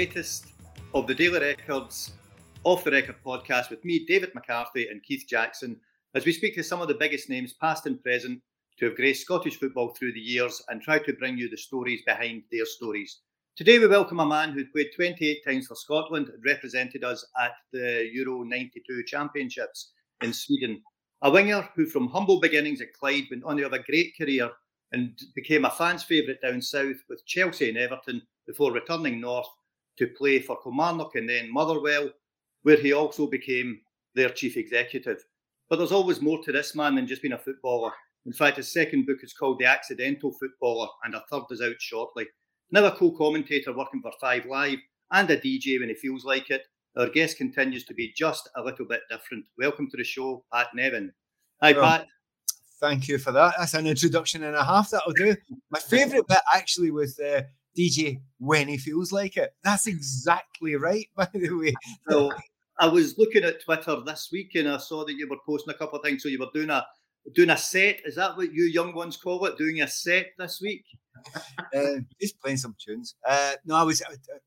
latest of the Daily Records Off the Record podcast with me, David McCarthy, and Keith Jackson, as we speak to some of the biggest names, past and present, to have graced Scottish football through the years and try to bring you the stories behind their stories. Today, we welcome a man who played 28 times for Scotland and represented us at the Euro 92 Championships in Sweden. A winger who, from humble beginnings at Clyde, went on to have a great career and became a fan's favourite down south with Chelsea and Everton before returning north to play for Kilmarnock and then Motherwell, where he also became their chief executive. But there's always more to this man than just being a footballer. In fact, his second book is called The Accidental Footballer, and a third is out shortly. Now a co-commentator working for Five Live and a DJ when he feels like it, our guest continues to be just a little bit different. Welcome to the show, Pat Nevin. Hi, well, Pat. Thank you for that. That's an introduction and a half. That'll do. My favourite bit actually was uh, DJ when he feels like it. That's exactly right, by the way. So I was looking at Twitter this week and I saw that you were posting a couple of things. So you were doing a doing a set. Is that what you young ones call it? Doing a set this week? uh, just playing some tunes. Uh, no, I was.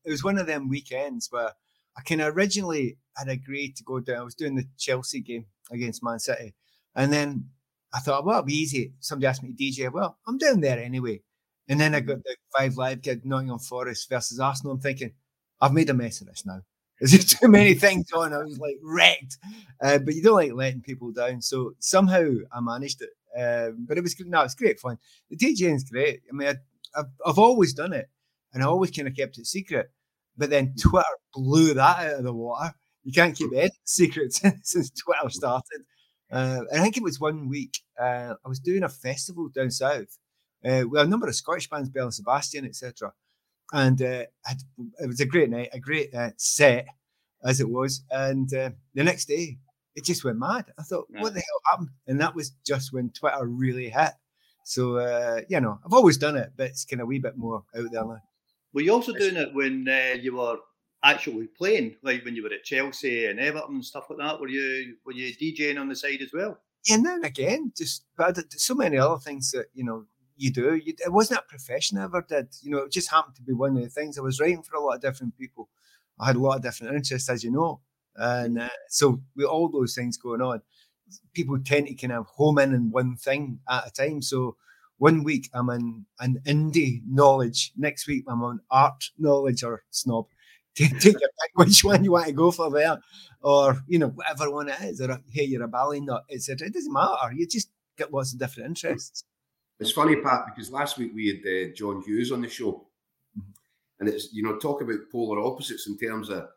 It was one of them weekends where I kind of originally had agreed to go down. I was doing the Chelsea game against Man City, and then I thought, well, it'll be easy. Somebody asked me to DJ. Well, I'm down there anyway. And then I got the five live gig, Nottingham Forest versus Arsenal. I'm thinking, I've made a mess of this now. There's just too many things on. I was like wrecked. Uh, but you don't like letting people down. So somehow I managed it. Um, but it was no, it's great fun. The DJing's great. I mean, I, have I've always done it, and I always kind of kept it secret. But then mm. Twitter blew that out of the water. You can't keep it secret since Twitter started. Uh, I think it was one week. Uh, I was doing a festival down south, uh, with a number of Scottish bands, Belle and Sebastian, etc. And uh, it was a great night, a great uh, set as it was. And uh, the next day, it just went mad. I thought, yeah. what the hell happened? And that was just when Twitter really hit. So, uh, you know, I've always done it, but it's kind of a wee bit more out there now. Were you also doing it when uh, you were actually playing, like when you were at Chelsea and Everton and stuff like that? Were you were you DJing on the side as well? Yeah, now and again, just but so many other things that you know you do. You, it wasn't a profession I ever did. You know, it just happened to be one of the things. I was writing for a lot of different people. I had a lot of different interests, as you know. And uh, so with all those things going on, people tend to kind of home in on one thing at a time. So one week I'm in an indie knowledge. Next week I'm on art knowledge or snob. Take, a pick which one you want to go for there, or you know whatever one it is. Or hey, you're a ballet nut, etc. It doesn't matter. You just get lots of different interests. It's funny, Pat, because last week we had uh, John Hughes on the show, mm-hmm. and it's you know talk about polar opposites in terms of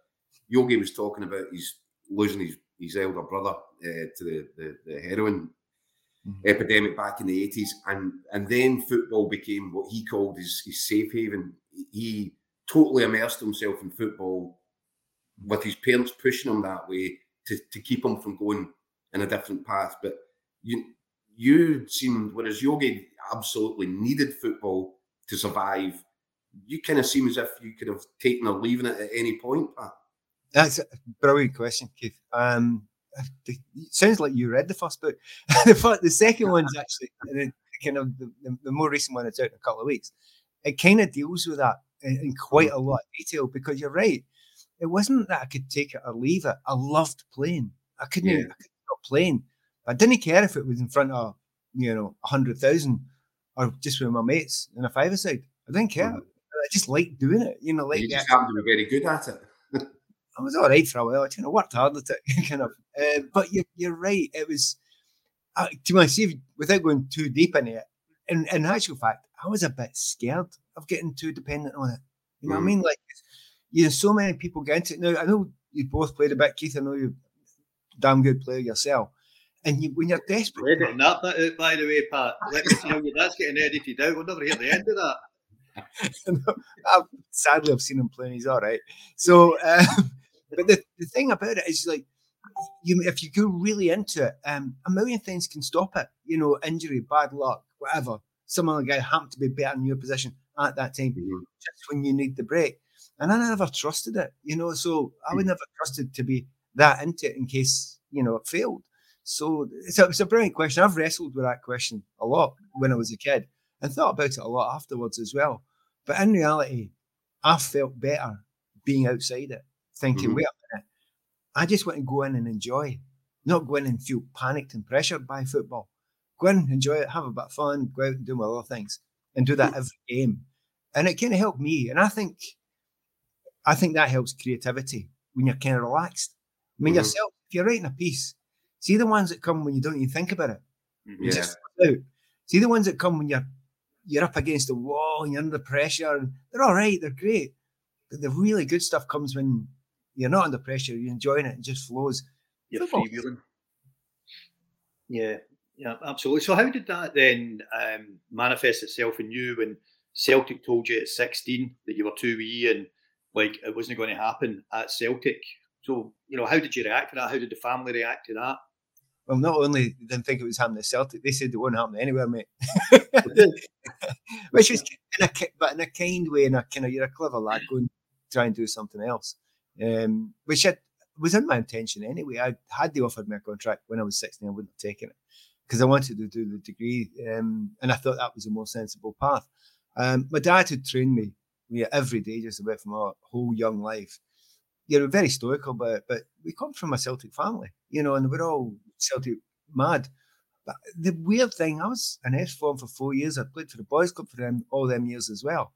Yogi was talking about he's losing his, his elder brother uh, to the, the, the heroin mm-hmm. epidemic back in the eighties, and and then football became what he called his, his safe haven. He totally immersed himself in football with his parents pushing him that way to, to keep him from going in a different path. But you you seemed, whereas Yogi absolutely needed football to survive, you kind of seem as if you could have taken or leaving it at any point, Pat. That's a brilliant question, Keith. Um, it sounds like you read the first book. the, first, the second one's actually the, kind of the, the, more recent one that's out in a couple of weeks. It kind of deals with that in, in quite a lot of detail because you're right. It wasn't that I could take it or leave it. I loved playing. I couldn't, yeah. I couldn't stop playing. I didn't care if it was in front of, you know, 100,000 or just with my mates in a five-a-side. I didn't care. Mm-hmm. I just liked doing it, you know. Like you just happened to be very good at it. I was all right for a while. I you know, worked hard at it, kind of. Uh, but you're, you're right. It was, uh, to my see, without going too deep into it, in, in actual fact, I was a bit scared of getting too dependent on it. You know mm. what I mm. mean? Like, you know, so many people get into it. Now, I know you both played a bit, Keith. I know you're a damn good player yourself. And you, when you're desperate. Editing that bit out, by the way, Pat. Let me tell you, that's getting edited out. We'll never hear the end of that. Sadly, I've seen him playing. He's all right. So, um, but the, the thing about it is like, you if you go really into it, um, a million things can stop it. You know, injury, bad luck, whatever. Some other guy happened to be better in your position at that time, mm-hmm. just when you need the break. And I never trusted it, you know. So I would mm. never trusted to be that into it in case you know it failed. So it's a, it's a brilliant question. I've wrestled with that question a lot when I was a kid and thought about it a lot afterwards as well. But in reality, I felt better being outside it, thinking, Mhm. wait a minute, I just want to go in and enjoy, not go in and feel panicked and pressured by football. Go in, enjoy it, have a bit of fun, go out and do my other things, and do that every game. And it kind of helped me. And I think, I think that helps creativity when you're kind of relaxed. I mean, Mhm. yourself, if you're writing a piece, see the ones that come when you don't even think about it. Mhm. Yeah. just out. See the ones that come when you're you're up against the wall and you're under pressure, and they're all right, they're great. But the really good stuff comes when you're not under pressure, you're enjoying it, it just flows. You're freewheeling. Yeah, yeah, absolutely. So, how did that then um, manifest itself in you when Celtic told you at 16 that you were too wee and like it wasn't going to happen at Celtic? So, you know, how did you react to that? How did the family react to that? Well, not only didn't think it was happening at Celtic, they said it wouldn't happen anywhere, mate. Which is in a but in a kind way, in a kind of you're a clever lad, go and try and do something else. Um, which I, was in my intention anyway. I had they offered me a contract when I was 16, I wouldn't have taken it because I wanted to do the degree, um, and I thought that was a more sensible path. Um, my dad had trained me every day, just about from my whole young life. You know, very stoical, but but we come from a Celtic family, you know, and we're all Celtic mad. But the weird thing, I was an S form for four years. I played for the boys' club for them all them years as well.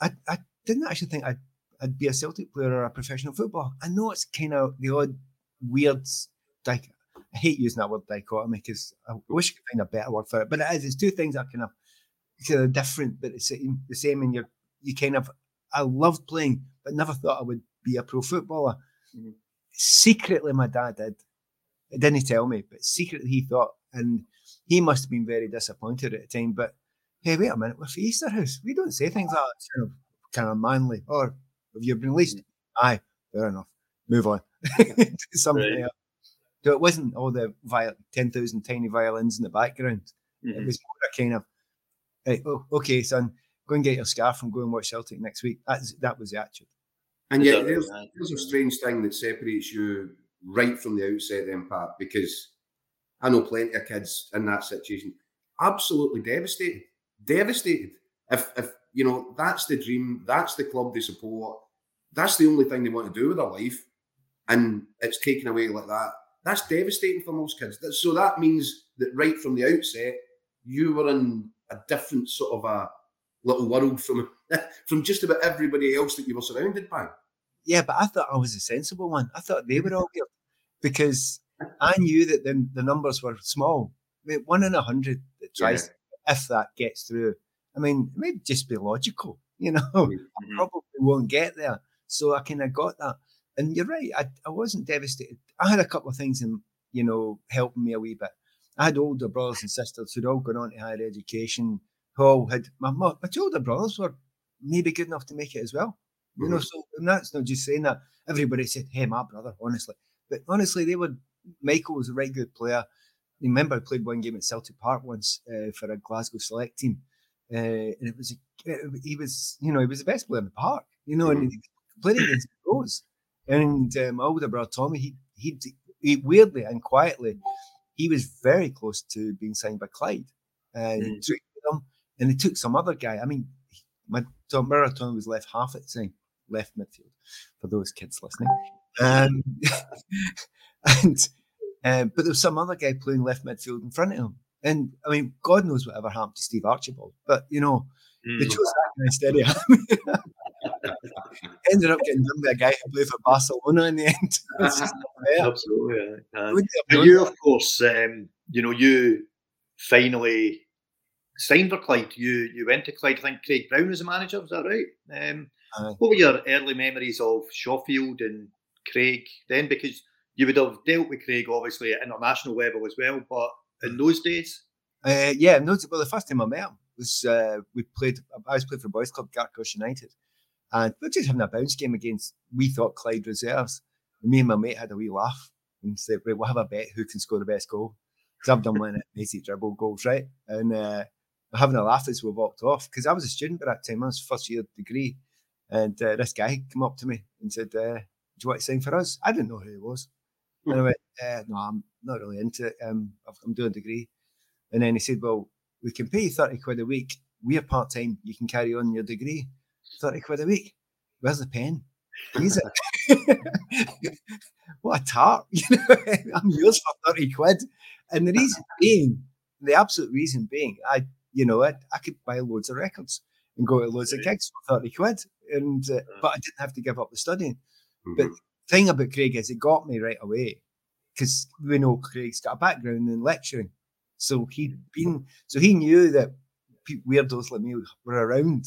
I, I didn't actually think I'd, I'd be a Celtic player or a professional footballer. I know it's kind of the odd weird, like, I hate using that word dichotomy because I wish I could find a better word for it. But it is, it's two things that kind of, kind of different, but it's the same. And you're, you kind of, I loved playing, but never thought I would be a pro footballer. Mhm. Secretly, my dad did. It didn't tell me, but secretly he thought, and he must have been very disappointed at the time. But hey, wait a minute, we're for Easterhouse. We don't say things like that. It's kind of, kind of manly. Or have you been released? Aye, fair enough. Move on. Something Right. else. So it wasn't all the viol- 10,000 tiny violins in the background. It Mhm. was more a kind of, right, oh, okay, son, go and get your scarf and go and watch Celtic next week. That's, that was the attitude. And Is yet, there's, there's a strange thing that separates you right from the outset, then, Pat, because I know plenty of kids in that situation. Absolutely devastated. Devastated. If, if you know, that's the dream, that's the club they support, that's the only thing they want to do with their life, and it's taken away like that. That's devastating for most kids. So that means that right from the outset, you were in a different sort of a little world from from just about everybody else that you were surrounded by. Yeah, but I thought I was a sensible one. I thought they were all because I knew that the, the numbers were small. I mean, one in a hundred that tries, if that gets through. I mean, it may just be logical, you know. Mhm. probably won't get there. So I kind of got that. And you're right, I, I wasn't devastated. I had a couple of things in, you know, helping me a wee bit. I had older brothers and sisters who'd all gone on to higher education, who all had, my, mo- my two older brothers were maybe good enough to make it as well. You know, so and that's not just saying that. Everybody said, hey, my brother, honestly. But honestly, they were, Michael was a right good player. I remember I played one game at Celtic Park once uh, for a Glasgow select team. Uh, and it was, a, he was, you know, he was the best player in the park, you know, and he played against pros. And um, my older brother Tommy, he, he, he weirdly and quietly, he was very close to being signed by Clyde. And Mm. took them, and they took some other guy. I mean, my Tom brother Tommy was left half at the time, left midfield for those kids listening. Um, and um, but there was some other guy playing left midfield in front of him. And I mean, God knows whatever happened to Steve Archibald, but you know, they Mhm. chose that guy instead of. Ended up getting done by a guy who played for Barcelona in the end. It's just not fair. Absolutely. aye. Wouldn't have But known you, of course, um, you know, you finally signed for Clyde. You you went to Clyde. I think Craig Brown was the manager. Was that right? Um, Aye. what were your early memories of Shawfield and Craig then? Because you would have dealt with Craig obviously at international level as well, but in those days, Uh, yeah, no, well, the first time I met him was uh, we played. I was playing for boys club Gartcosh United, and we were just having a bounce game against we thought Clyde reserves. And me and my mate had a wee laugh and said, "Right, we'll have a bet who can score the best goal." Because I've done one at easy dribble goals, right? And uh, we're having a laugh as we walked off because I was a student by that time. I was first year degree, and uh, this guy came up to me and said, uh, "Do you want to sign for us?" I didn't know who he was. And I went, uh, "No, I'm not really into it. Um, I'm doing a degree." And then he said, Well, we can pay you 30 quid a week. We're part time. You can carry on your degree. 30 quid a week. Where's the pen? Use it. what a tart. You know, I'm yours for 30 quid. And the reason being, the absolute reason being, I, you know, I, I could buy loads of records and go to loads of gigs for 30 quid. And, uh, but I didn't have to give up the studying. Mm-hmm. But the thing about Craig is it got me right away because we know Craig's got a background in lecturing. So he'd been, so he knew that weirdos like me were around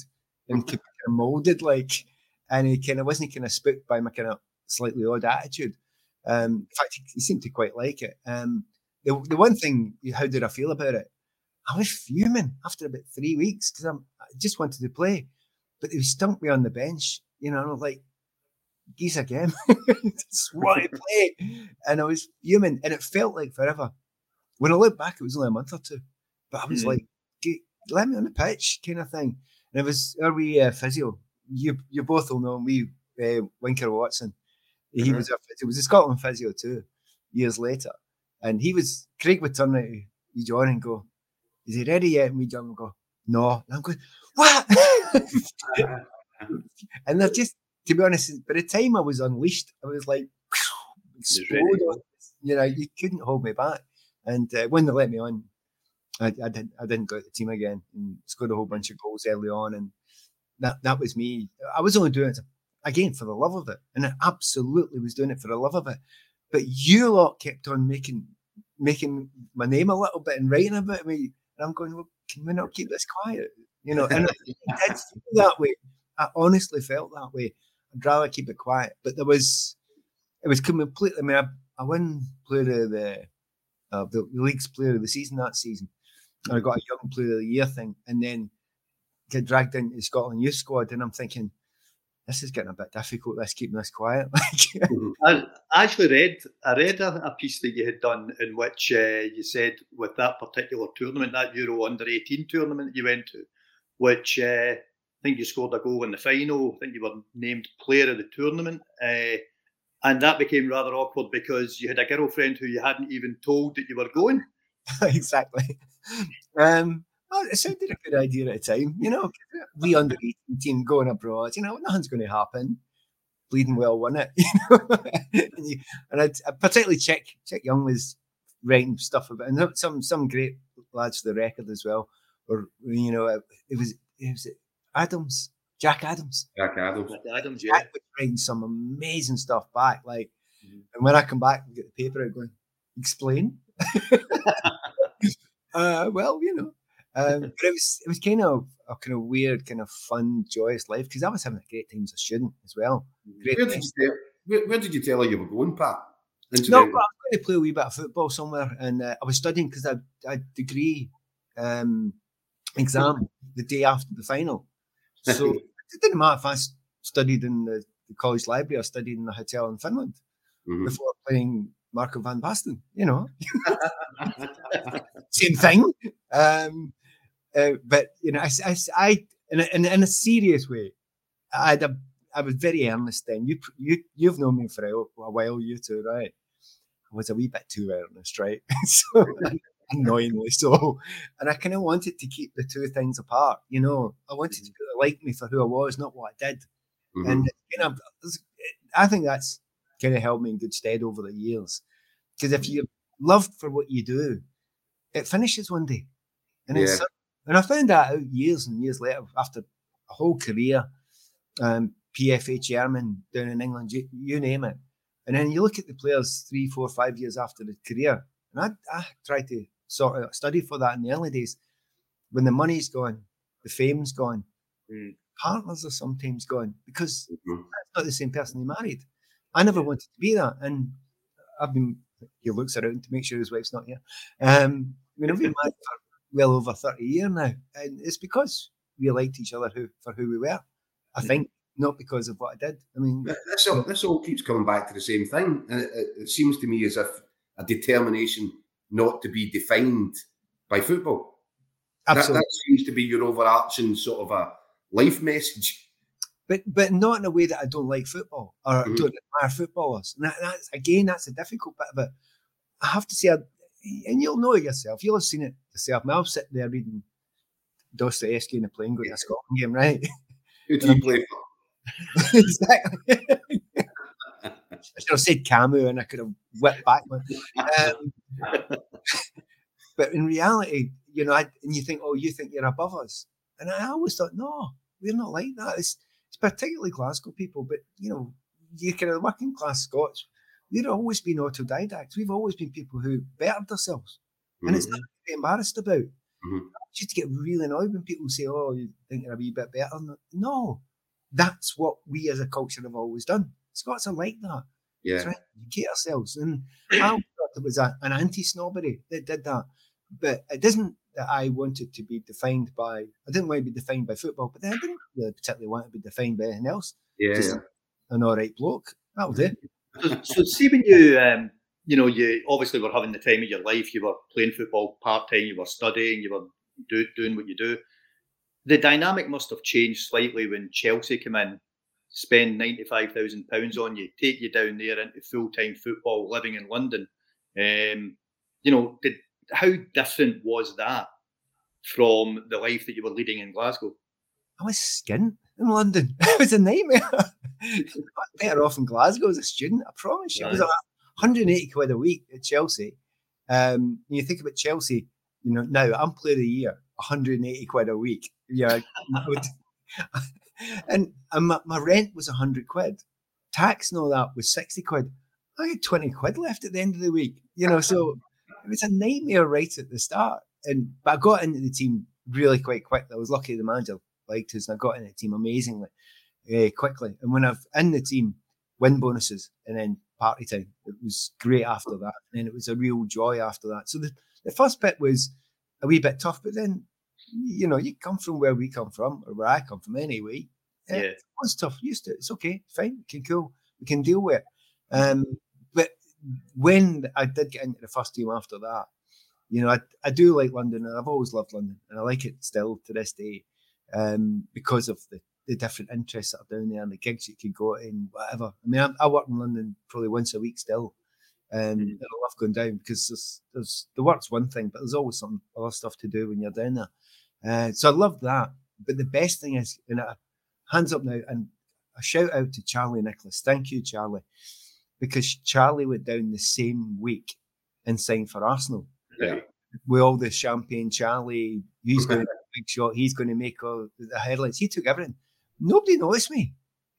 and kind of molded like, and he kind of wasn't kind of spooked by my kind of slightly odd attitude. Um, in fact, he, seemed to quite like it. Um, the, the one thing, how did I feel about it? I was fuming after about three weeks because I just wanted to play, but they stumped me on the bench. You know, I was like, geese again, just want to play, and I was human, and it felt like forever. When I look back, it was only a month or two, but I was mm. like, let me on the pitch, kind of thing. And it was our wee uh, physio. You you both will know me, uh, Winker Watson. He mm-hmm. was a it was a Scotland physio too, years later. And he was Craig would turn to you John and go, Is he ready yet? And we John would go, No. And I'm going, What? and they're just to be honest, by the time I was unleashed, I was like explode. You know, you couldn't hold me back. And uh, when they let me on, I, I didn't I didn't go to the team again and scored a whole bunch of goals early on, and that that was me. I was only doing it again for the love of it, and I absolutely was doing it for the love of it. But you lot kept on making making my name a little bit and writing about me, and I'm going, well, can we not keep this quiet? You know, and I did feel that way. I honestly felt that way. I'd rather keep it quiet, but there was it was completely. I mean, I, I won player of the uh, the league's player of the season that season, and I got a young player of the year thing, and then get dragged into the Scotland youth squad, and I'm thinking, this is getting a bit difficult. Let's keep this quiet. Mm-hmm. I, actually read I read a, a, piece that you had done in which uh, you said with that particular tournament, that Euro Under 18 tournament you went to, which uh, think you scored a goal in the final. I think you were named player of the tournament. Uh, and that became rather awkward because you had a girlfriend who you hadn't even told that you were going. exactly. Um, well, it sounded a good idea at the time, you know. We under 18 team going abroad, you know, nothing's going to happen. Bleeding well won it, and, you, and I'd, i particularly check check Young was writing stuff about, and some some great lads for the record as well. Or you know, it was it was Adams, Jack Adams. Jack Adams. Jack Adams, yeah. Jack was writing some amazing stuff back. Like, mm-hmm. and when I come back and get the paper out, going, explain. uh, well, you know, um, but it was it was kind of a kind of weird, kind of fun, joyous life because I was having a great time as a student as well. Great where, did tell, where, where, did you tell her you were going, Pat? No, I was going to play a wee bit of football somewhere, and uh, I was studying because I, I had degree um, exam the day after the final, so it didn't matter if I studied in the, the college library or studied in the hotel in Finland mm-hmm. before playing Marco van Basten, you know. Same thing. Um, uh, but, you know, I, I, I in, a, in, in, a serious way, I had a, I was very earnest then. You, you, you've known me for a, a while, you two, right? I was a wee bit too earnest, right? so, annoyingly so. And I kind of wanted to keep the two things apart, you know. I wanted to mm-hmm. like me for who I was, not what I did. Mm-hmm. And, you know, I think that's kind of held me in good stead over the years. Because if you're loved for what you do, it finishes one day. And, yeah. and I found that out years and years later after a whole career, um, PFA chairman down in England, you, you, name it. And then you look at the players three, four, five years after the career, and I, I tried to sort of studied for that in the early days. When the money's gone, the fame's gone, mm. partners are sometimes gone because mm-hmm. that's not the same person he married. I never wanted to be that. And I've been, he looks around to make sure his wife's not here. Um, mean, I've been married for well over 30 years now. And it's because we liked each other who, for who we were. I think not because of what I did. I mean, this all, this all keeps coming back to the same thing. And it, it seems to me as if a determination not to be defined by football. Absolutely. That, that seems to be your overarching sort of a life message but but not in a way that I don't like football or mm-hmm. don't admire footballers. And that, that's again, that's a difficult bit of it. I have to say, and you'll know it yourself. You'll have seen it yourself. I mean, I'll sit there reading Dostoevsky in the plane going to a Scotland game, right? Who do you play for? exactly. I should have said Camus and I could have whipped back. Um, but in reality, you know, I, and you think, oh, you think you're above us. And I always thought, no, we're not like that. It's, it's particularly Glasgow people, but, you know, you kind of working class Scots, we've always been autodidacts. We've always been people who bettered ourselves. Mm-hmm. And it's mm-hmm. not to be embarrassed about. Mm-hmm. Just to get really annoyed when people say, oh, you think you're a wee bit better. No, that's what we as a culture have always done. Scots are like that. Yeah. Trying to educate ourselves. And I thought it was a, an anti snobbery that did that. But it doesn't that I wanted to be defined by, I didn't want to be defined by football, but then I didn't really particularly want to be defined by anything else. Yeah. Just yeah. an all right bloke. That was it. So, so see when you, um, you know, you obviously were having the time of your life, you were playing football part time, you were studying, you were do, doing what you do. The dynamic must have changed slightly when Chelsea came in, spend £95,000 on you, take you down there into full time football, living in London. Um, you know, did, how different was that from the life that you were leading in Glasgow? I was skint in London. it was a nightmare. better off in Glasgow as a student, I promise you. Right. It was 180 quid a week at Chelsea. Um, you think about Chelsea, you know, now I'm player of the year, 180 quid a week. Yeah. And, and my, my rent was 100 quid. Tax and all that was 60 quid. I had 20 quid left at the end of the week, you know, so it was a nightmare right at the start. And but I got into the team really quite quickly. I was lucky the manager liked us, and I got into the team amazingly uh, quickly. And when I've in the team, win bonuses and then party time. It was great after that, and then it was a real joy after that. So the, the first bit was a wee bit tough, but then you know you come from where we come from or where I come from anyway. Yeah, it was tough. Used to it. It's okay, fine, we can cool, we can deal with it. Um, but when I did get into the first team after that, you know, I, I do like London and I've always loved London and I like it still to this day um, because of the, the different interests that are down there and the gigs you could go in, whatever. I mean, I, I work in London probably once a week still. Um, mm-hmm. and I love going down because there's, there's the work's one thing, but there's always some other stuff to do when you're down there. Uh, so I love that. But the best thing is, and I, hands up now, and a shout out to Charlie Nicholas. Thank you, Charlie because Charlie went down the same week and signed for Arsenal. Yeah. With all the champagne, Charlie, he's going to big shot, he's going to make all the headlines. He took everything. Nobody noticed me.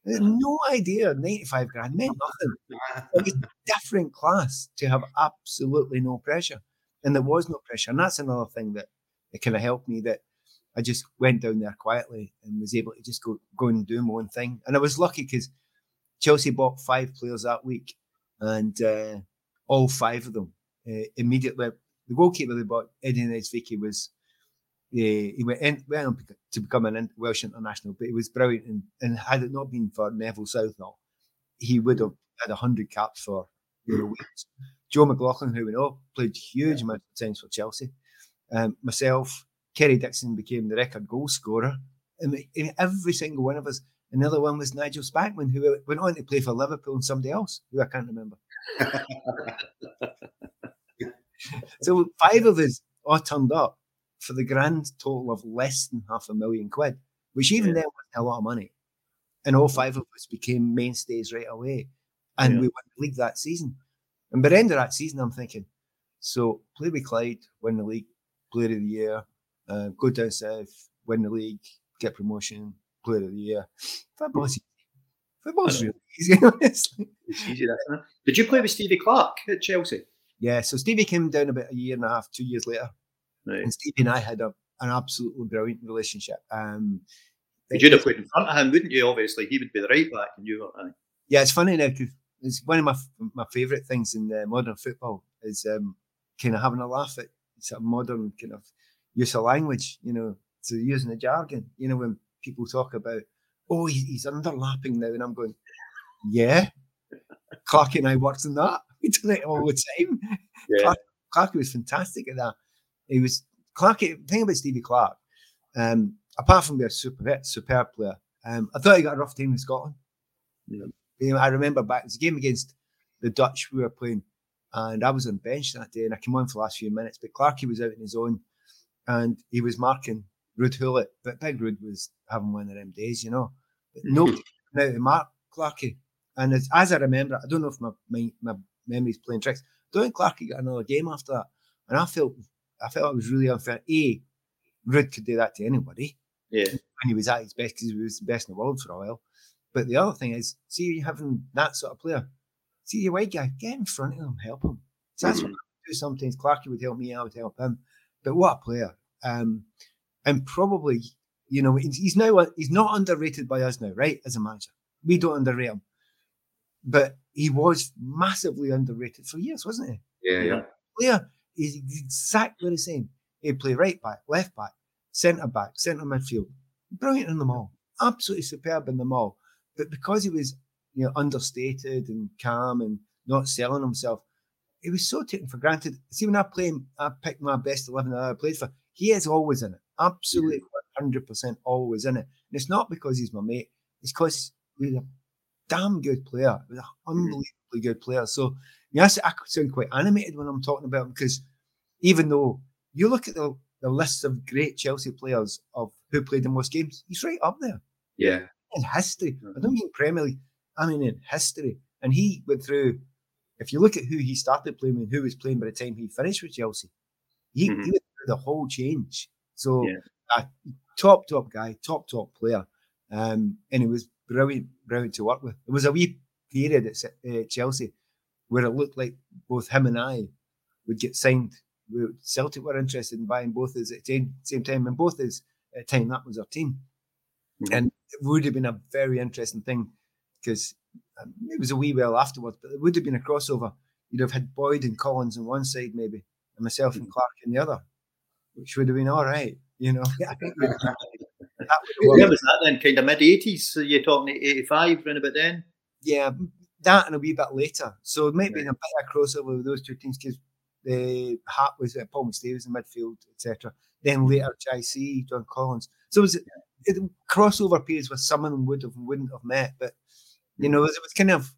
No idea. 95 grand meant nothing. it was different class to have absolutely no pressure. And there was no pressure. And that's another thing that, it kind of helped me that I just went down there quietly and was able to just go, go and do my own thing. And I was lucky because Chelsea bought five players that week, and uh, all five of them uh, immediately. The goalkeeper they bought, Eddie Niedzwiecki, was he went, in, went on to become an Welsh international, but he was brilliant. And, and had it not been for Neville Southall, he would have had hundred caps for you know, Joe McLaughlin, who we know played huge amount of times for Chelsea. Um, myself, Kerry Dixon became the record goal scorer. And every single one of us Another one was Nigel Spackman, who went on to play for Liverpool and somebody else who I can't remember. so five of us all turned up for the grand total of less than half a million quid, which even yeah. then was a lot of money. And all five of us became mainstays right away. And yeah. we won the league that season. And by the end of that season, I'm thinking, so play with Clyde, win the league, player of the year, uh, go down south, win the league, get promotion, player of the year. Football's, football's really easy, honestly. It's easy, that, Did you play with Stevie Clarke at Chelsea? Yeah, so Stevie came down about a year and a half, two years later. Right. And Stevie and I had a, an absolutely brilliant relationship. Um, you'd have played in front of him, wouldn't you? Obviously, he would be the right back, and you were. Yeah, it's funny now because it's one of my my favourite things in uh, modern football is um, kind of having a laugh at sort of modern kind of use of language. You know, so using the jargon. You know, when people talk about, oh, he's underlapping now, and I'm going, yeah. Clarke and I worked on that. We did it all the time. Yeah. Clarke, Clarke was fantastic at that. He was Clarke. Thing about Stevie Clarke, um, apart from being a super superb player, um, I thought he got a rough time in Scotland. Yeah. You know, I remember back it was a game against the Dutch we were playing, and I was on bench that day, and I came on for the last few minutes. But Clarky was out in his own, and he was marking Ruud Gullit, but Big Ruud was having one of them days, you know. But nobody now to mark Clarkey. And as, as, I remember, I don't know if my, my, my memory's playing tricks. I don't think Clarkey got another game after that. And I felt I felt it was really unfair. A, Ruud could do that to anybody. Yeah. And he was at his best, because he was the best in the world for a while. But the other thing is, see, you having that sort of player, see your white guy, get in front of him, help him. So that's mm-hmm. what I do sometimes. Clarky would help me, I would help him. But what a player. Um, and probably, you know, he's now he's not underrated by us now, right? As a manager, we don't underrate him, but he was massively underrated for years, wasn't he? Yeah, yeah. Player is exactly the same. He'd play right back, left back, centre back, centre midfield. Brilliant in them all. Absolutely superb in them all. But because he was, you know, understated and calm and not selling himself, he was so taken for granted. See, when I play him, I pick my best 11 that I played for. He is always in it. Absolutely 100% always in it. And it's not because he's my mate. It's because he's a damn good player. He's an unbelievably good player. So, yes, I sound quite animated when I'm talking about him because even though you look at the, the list of great Chelsea players of who played the most games, he's right up there. Yeah. In history. I don't mean Premier League, I mean in history. And he went through, if you look at who he started playing with, who was playing by the time he finished with Chelsea, he, mm-hmm. he went through the whole change. So, yeah. top, top guy, top, top player. Um, and he was brilliant, brilliant to work with. It was a wee period at uh, Chelsea where it looked like both him and I would get signed Celtic were interested in buying both us at the same time, and both us at the time that was our team. Mm-hmm. And it would have been a very interesting thing because um, it was a wee while afterwards, but it would have been a crossover. You'd have had Boyd and Collins on one side, maybe, and myself mm-hmm. and Clarke on the other, which would have been all right, you know. I think Where was that then? Kind of mid 80s? So you're talking 85, around about then? Yeah, that and a wee bit later. So it might be a bit of crossover with those two teams because the Hart was uh, Paul McStay in midfield, etc. Then later, JC, John Collins. So it was it, crossover periods where some of them would have wouldn't have met, but you know, it was, it was kind of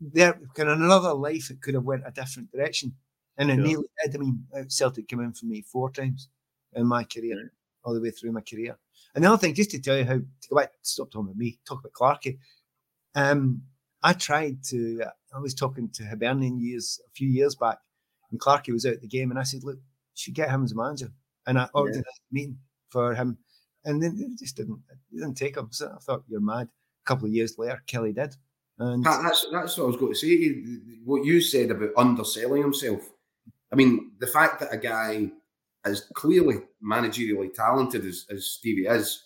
there, kind of another life. It could have went a different direction, and it nearly did. I mean, uh, Celtic came in for me four times in my career. All the way through my career. And the other thing, just to tell you how to go back, stop talking about me, talk about Clarkey. Um, I tried to. I was talking to Hibernian years a few years back, and Clarkey was out the game, and I said, "Look, you should get him as a manager." And I ordered yeah. a meeting for him, and then it just didn't. It didn't take him. So I thought you're mad. A couple of years later, Killie did. And that's that's what I was going to say. What you said about underselling himself. I mean, the fact that a guy as clearly managerially talented as, as Stevie is,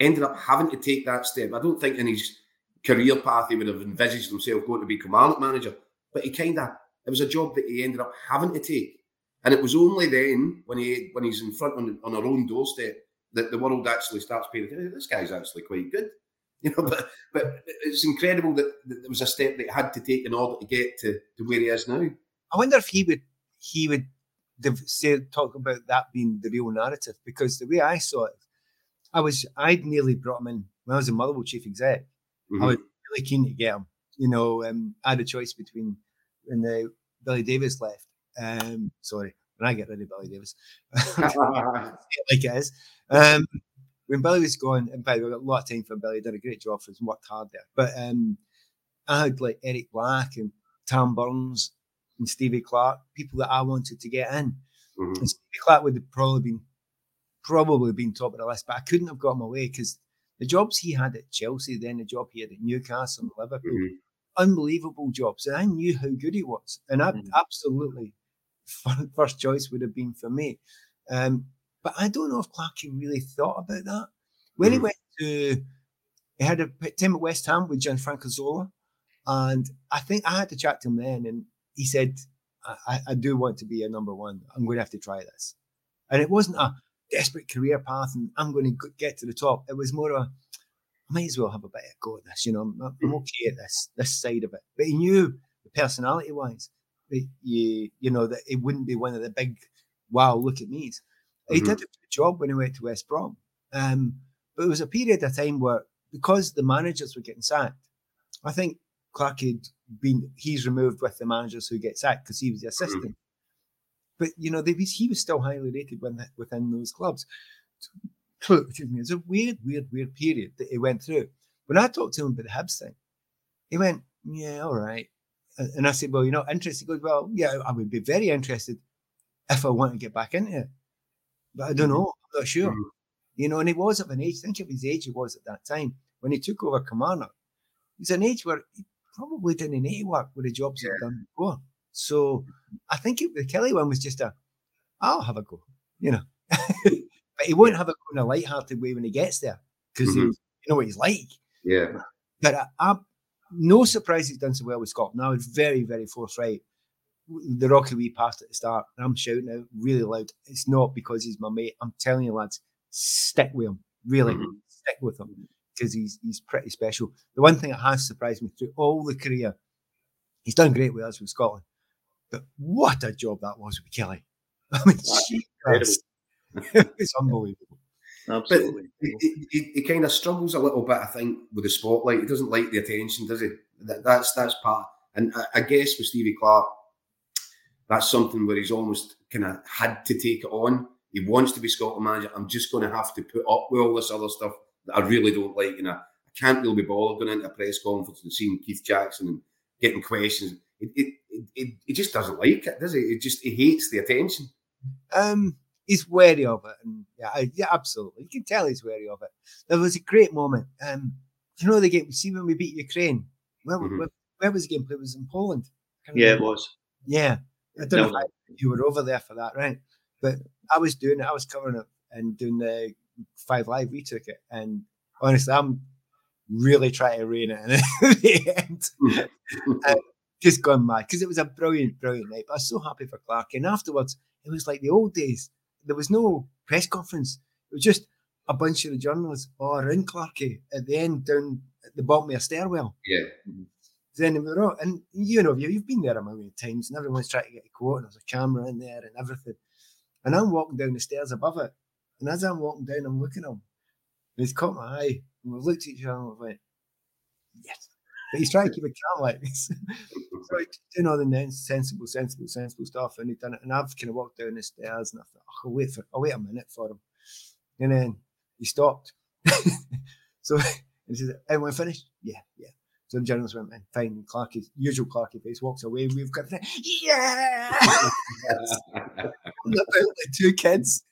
ended up having to take that step. I don't think in his career path he would have envisaged himself going to be command manager, but he kind of it was a job that he ended up having to take. And it was only then when he when he's in front on, on our own doorstep that the world actually starts paying attention. This guy's actually quite good. You know, but but it's incredible that, that there was a step that he had to take in order to get to, to where he is now. I wonder if he would he would say talk about that being the real narrative because the way I saw it, I was I'd nearly brought him in when I was a Motherwell chief exec. Mm-hmm. I was really keen to get him. You know, um, I had a choice between when the Billy Davies left. Um, sorry, when I get rid of Billy Davies, like it is. Um, when Billy was gone, and by the way, got a lot of time for Billy. He did a great job for us and worked hard there. But um, I had like Eric Black and Tom Burns and Stevie Clarke, people that I wanted to get in. Mm-hmm. And Stevie Clarke would have probably been probably been top of the list, but I couldn't have got him away because the jobs he had at Chelsea, then the job he had at Newcastle and Liverpool, mm-hmm unbelievable jobs. And I knew how good he was. And I, mm. absolutely, first choice would have been for me. Um, but I don't know if Clarkey really thought about that. When he went to, he had a time at West Ham with Gianfranco Zola. And I think I had to chat to him then. And he said, I, I do want to be a number one. I'm going to have to try this. And it wasn't a desperate career path and I'm going to get to the top. It was more of a, I might as well have a bit of go at this. You know, I'm, I'm mm. okay at this this side of it. But he knew personality wise, you you know that it wouldn't be one of the big wow look at me. Mm-hmm. He did a good job when he went to West Brom, um, but it was a period of time where because the managers were getting sacked, I think Clarke had been he's removed with the managers who get sacked because he was the assistant. Mm-hmm. but you know, they, he was still highly rated when, within those clubs. So, excuse me, it's a weird, weird, weird period that he went through. When I talked to him about the Hibs thing, he went, "Yeah, all right." And I said, "Well, you're not interested." He goes, "Well, yeah, I would be very interested if I want to get back into it, but I don't mm-hmm. know. I'm not sure." Mm-hmm. You know, and he was of an age. Think of his age he was at that time when he took over Kilmarnock. He's an age where he probably didn't need work with the jobs yeah. he'd done before. So I think it, the Killie one was just a, I'll have a go, you know. but he won't have a go in a light-hearted way when he gets there because mm-hmm. you know what he's like. Yeah. But I, I'm no surprise he's done so well with Scotland. I was very, very forthright. The Rocky we passed at the start, and I'm shouting out really loud. It's not because he's my mate. I'm telling you, lads, stick with him. Really, mm-hmm. stick with him because he's he's pretty special. The one thing that has surprised me through all the career, he's done great with us with Scotland, but what a job that was with Killie. I mean, it's unbelievable. Absolutely. But he, he, he, kind of struggles a little bit, I think, with the spotlight. He doesn't like the attention, does he? That, that's that's part. And I, I guess with Stevie Clarke, that's something where he's almost kind of had to take it on. He wants to be Scotland manager. I'm just going to have to put up with all this other stuff that I really don't like. You know, I can't really be bothered going into a press conference and seeing Keith Jackson and getting questions. It, it, it, it just doesn't like it, does it? It just he hates the attention. Um, he's wary of it, and yeah, yeah, absolutely. You can tell he's wary of it. There was a great moment. Um, you know the game. We See when we beat Ukraine. Where, mm-hmm. where, where was the game? It was in Poland. Yeah, it was. Yeah, I don't no. know if you were over there for that, right? But I was doing it. I was covering it and doing the Five Live. We took it, and honestly, I'm really trying to rein it in at the end. uh, just gone mad because it was a brilliant, brilliant night. But I was so happy for Clarke. And afterwards, it was like the old days. There was no press conference. It was just a bunch of the journalists all around Clarky at the end down at the bottom of a stairwell. Yeah. Then we were all, and you know, you've been there a million times, and everyone's trying to get a quote, and there's a camera in there and everything. And I'm walking down the stairs above it, and as I'm walking down, I'm looking at him. And he's caught my eye, and we looked at each other and we went, yes. But he's trying to keep it calm like this. so he's doing all the sensible, sensible, sensible stuff, and he'd done it. And I've kind of walked down the stairs, and I thought, oh, I'll wait for, I'll wait a minute for him. And then he stopped. so and he says, "Everyone finished? Yeah, yeah." So the journalist went, man, fine. Clarky's usual Clarky face walks away. We've got yeah. the two kids.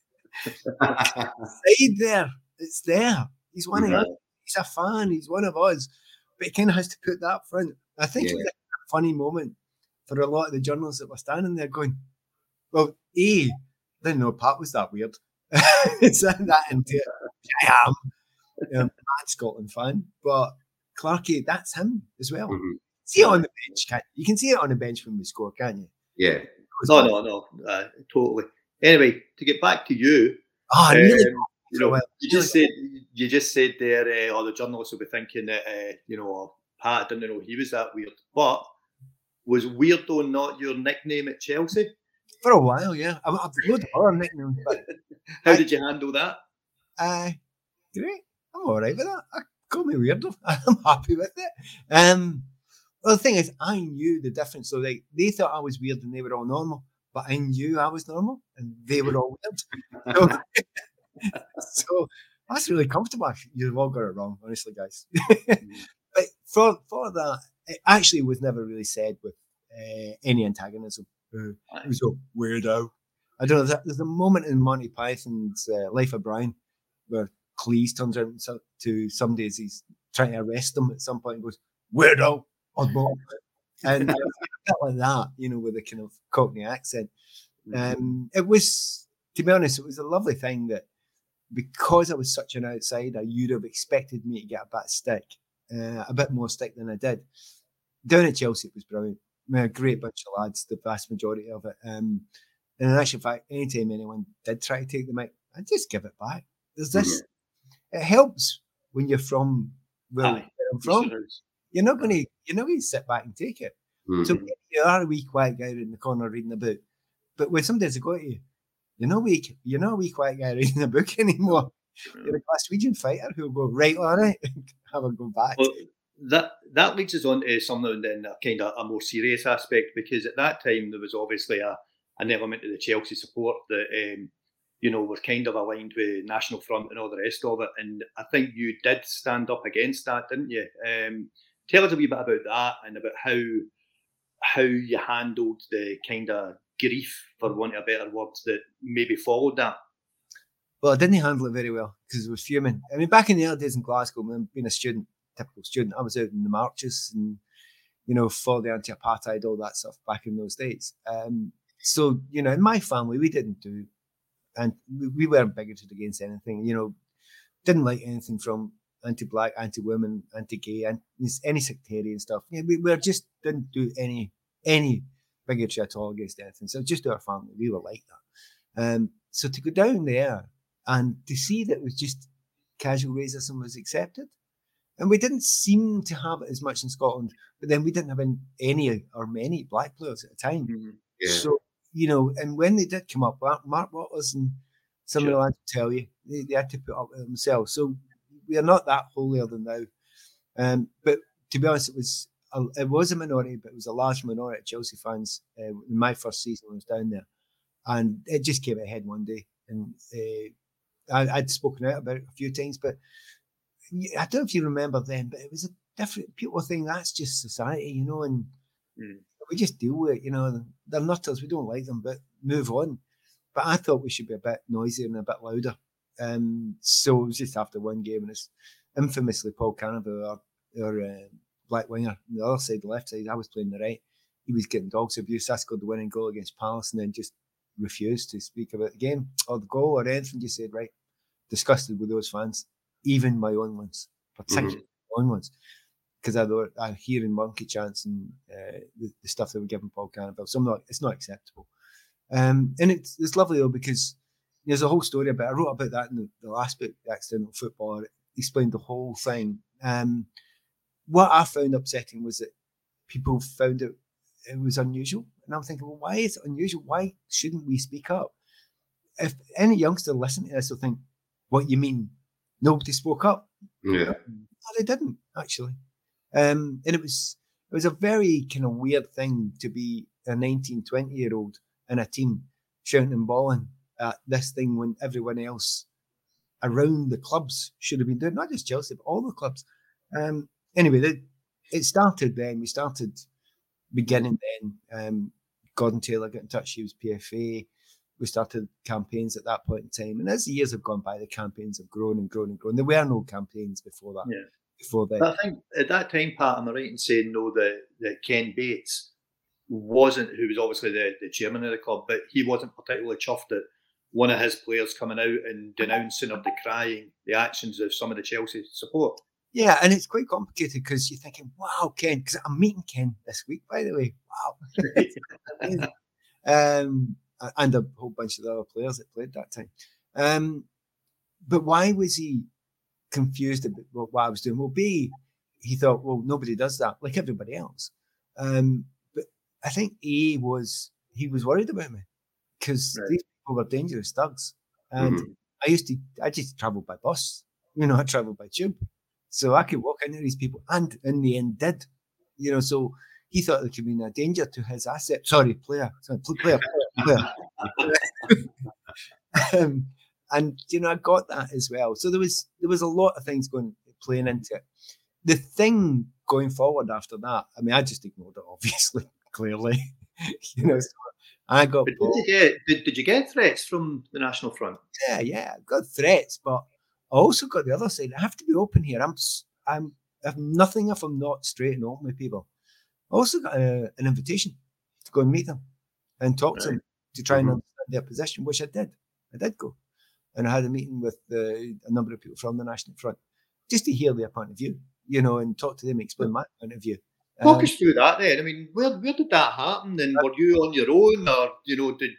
Stayed there. It's there. He's one of us. He's a fan. He's one of us. But he kind of has to put that front. I think yeah. it was a funny moment for a lot of the journalists that were standing there going, well, A, didn't know Pat was that weird. it's that into. I am. A mad Scotland fan. But Clarky, that's him as well. Mm-hmm. See it on the bench, can you? you? can see it on the bench when we score, can you? Yeah. No, no, no, uh, totally. Anyway, to get back to you, oh, um, really you know, you just said you just said there, uh, all the journalists will be thinking that uh, you know Pat didn't know he was that weird, but was weirdo not your nickname at Chelsea? For a while, yeah. I've, I've loads of other nicknames. But How I, did you handle that? Uh, great. I'm all right with that. I call me weirdo. I'm happy with it. Um, well, the thing is, I knew the difference. So like, they thought I was weird and they were all normal, but I knew I was normal and they were all weird. So, so that's really comfortable. You've all got it wrong, honestly, guys. Mm. but for for that, it actually was never really said with uh, any antagonism. Uh, it was a weirdo. I don't know. There's a moment in Monty Python's uh, Life of Brian where Cleese turns around to somebody as he's trying to arrest him at some point and goes, weirdo, oddball. and uh, like that, you know, with a kind of Cockney accent. Mm-hmm. Um, it was, to be honest, it was a lovely thing that because I was such an outsider, you'd have expected me to get a bit stick, uh, a bit more stick than I did. Down at Chelsea, it was brilliant. I mean, a great bunch of lads, the vast majority of it. Um, and in actual fact, anytime anyone did try to take the mic, I just give it back. There's this, it helps when you're from where, where I'm from. You're not going to, you're not going to sit back and take it. Mm-hmm. So you are a wee quiet guy in the corner reading a book, but when somebody has got you, you're not weak. You're not a wee quiet guy reading a book anymore. You're a Glaswegian fighter who'll go right on it, and have a go back. Well, that that leads us on to something then a kind of a more serious aspect because at that time there was obviously a an element of the Chelsea support that um, you know were kind of aligned with National Front and all the rest of it. And I think you did stand up against that, didn't you? Um, tell us a wee bit about that and about how how you handled the kind of grief, for want of a better word, that maybe followed that. Well, I didn't handle it very well because it was fuming. I mean, back in the early days in Glasgow, when being a student, typical student, I was out in the marches and you know for the anti-apartheid, all that stuff back in those days. Um, so you know, in my family, we didn't do, and we, we weren't bigoted against anything. You know, didn't like anything from anti-black, anti-women, anti-gay, and any sectarian stuff. Yeah, we, we just didn't do any any bigotry at all against anything. So just our family, we were like that. Um, so to go down there and to see that it was just casual racism was accepted, and we didn't seem to have it as much in Scotland, but then we didn't have any or many black players at the time. Mm-hmm. Yeah. So you know, and when they did come up, Mark Walters and some sure. of the lads tell you they, they, had to put up with themselves. So we are not that holier than thou. Um, but to be honest, it was a, it was a minority, but it was a large minority of Chelsea fans uh, in my first season when I was down there, and it just came ahead one day, and uh, I, would spoken out about it a few times, but I don't know if you remember then, but it was a different. People think that's just society, you know, and mm. we just deal with it, you know. They're nutters, we don't like them, but move on. But I thought we should be a bit noisier and a bit louder. Um, so it was just after one game, and it's infamously Paul Canoville, our, our uh, black winger, the other side, the left side. I was playing the right. He was getting dogs abuse. I scored the winning goal against Palace, and then just refused to speak about the game or the goal or anything. Just said, right, disgusted with those fans, even my own ones, particularly mm-hmm. my own ones, because I I hear in monkey chants and uh, the, the, stuff that were given Paul Canoville. So I'm not, it's not acceptable. Um, and it's it's lovely though because there's a whole story about. I wrote about that in the, the last book, the accidental footballer. It explained the whole thing. Um, what I found upsetting was that people found it it was unusual, and I'm thinking, well, why is it unusual? Why shouldn't we speak up? If any youngster listening to this will think, what you mean? Nobody spoke up. Yeah, no, they didn't actually, um, and it was it was a very kind of weird thing to be a 19, 20 year old in a team shouting and bawling at this thing when everyone else around the clubs should have been doing, not just Chelsea, but all the clubs. Um, anyway, the, it started then. We started beginning then. Um, Gordon Taylor got in touch. He was PFA. We started campaigns at that point in time. And as the years have gone by, the campaigns have grown and grown and grown. There were no campaigns before that. Yeah. Before then. But I think at that time, Pat, am I right in saying no that, that Ken Bates wasn't, who was obviously the, the chairman of the club, but he wasn't particularly chuffed at one of his players coming out and denouncing or decrying the actions of some of the Chelsea support. Yeah, and it's quite complicated because you're thinking, wow, Ken, because I'm meeting Ken this week, by the way. Wow. um, and a whole bunch of the other players that played that time. Um, but why was he confused about what I was doing? Well, B, he thought, well, nobody does that, like everybody else. Um, but I think A was, he was worried about me because right. these people were dangerous thugs. And mm-hmm. I used to, I just traveled by bus. You know, I traveled by tube. So I could walk into these people, and in the end, did. You know, so he thought there could be a danger to his asset. Sorry, player. Sorry, player. player. um, and you know, I got that as well. So there was there was a lot of things going playing into it. The thing going forward after that, I mean, I just ignored it, obviously, clearly. you know, so I got. Did you get did, did you get threats from the National Front? Yeah, yeah, I got threats, but I also got the other side. I have to be open here. I'm I'm I have nothing if I'm not straight and open with people. I also got a, an invitation to go and meet them and talk right. to them to try mm-hmm. and understand their position, which I did. I did go, and I had a meeting with the, a number of people from the National Front just to hear their point of view, you know, and talk to them, explain my point of view. Walk um, us through that then. I mean, where where did that happen? And were you on your own, or you know, did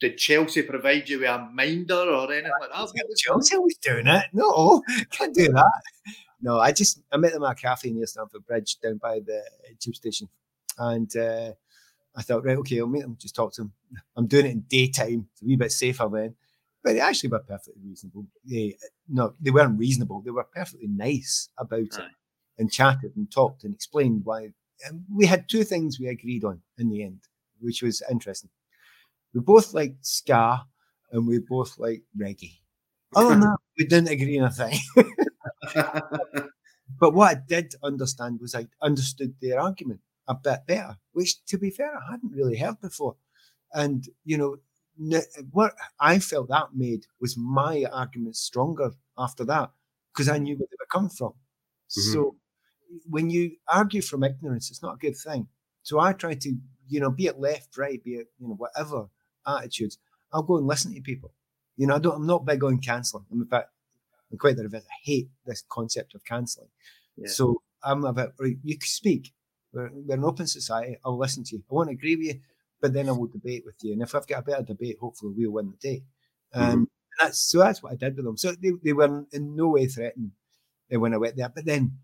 did Chelsea provide you with a minder or anything like that? Chelsea was doing it. No, can't do that. No, I just I met them at a cafe near Stamford Bridge down by the tube station, and uh, I thought, right, okay, I'll meet them, just talk to them. I'm doing it in daytime, it's a wee bit safer then. But they actually were perfectly reasonable. They, no, they weren't reasonable. They were perfectly nice about it, and chatted and talked and explained why. And we had two things we agreed on in the end, which was interesting We both liked ska and we both liked reggae. Other than that, we didn't agree on a thing. but what I did understand was I understood their argument a bit better, which, to be fair, I hadn't really heard before. And, you know, what I felt that made was my argument stronger after that because I knew where they were coming from. Mm-hmm. So when you argue from ignorance, it's not a good thing. So I try to, you know, be it left, right, be it, you know, whatever attitudes, I'll go and listen to people. You know, I don't, I'm not big on cancelling. I'm in fact, I'm quite the reverse. I hate this concept of cancelling. Yeah. So I'm about you can speak. We're, we're, an open society. I'll listen to you. I won't agree with you, but then I will debate with you. And if I've got a better debate, hopefully we'll win the day. Um, mm-hmm. that's so that's what I did with them. So they, they were in no way threatened when I went there. But then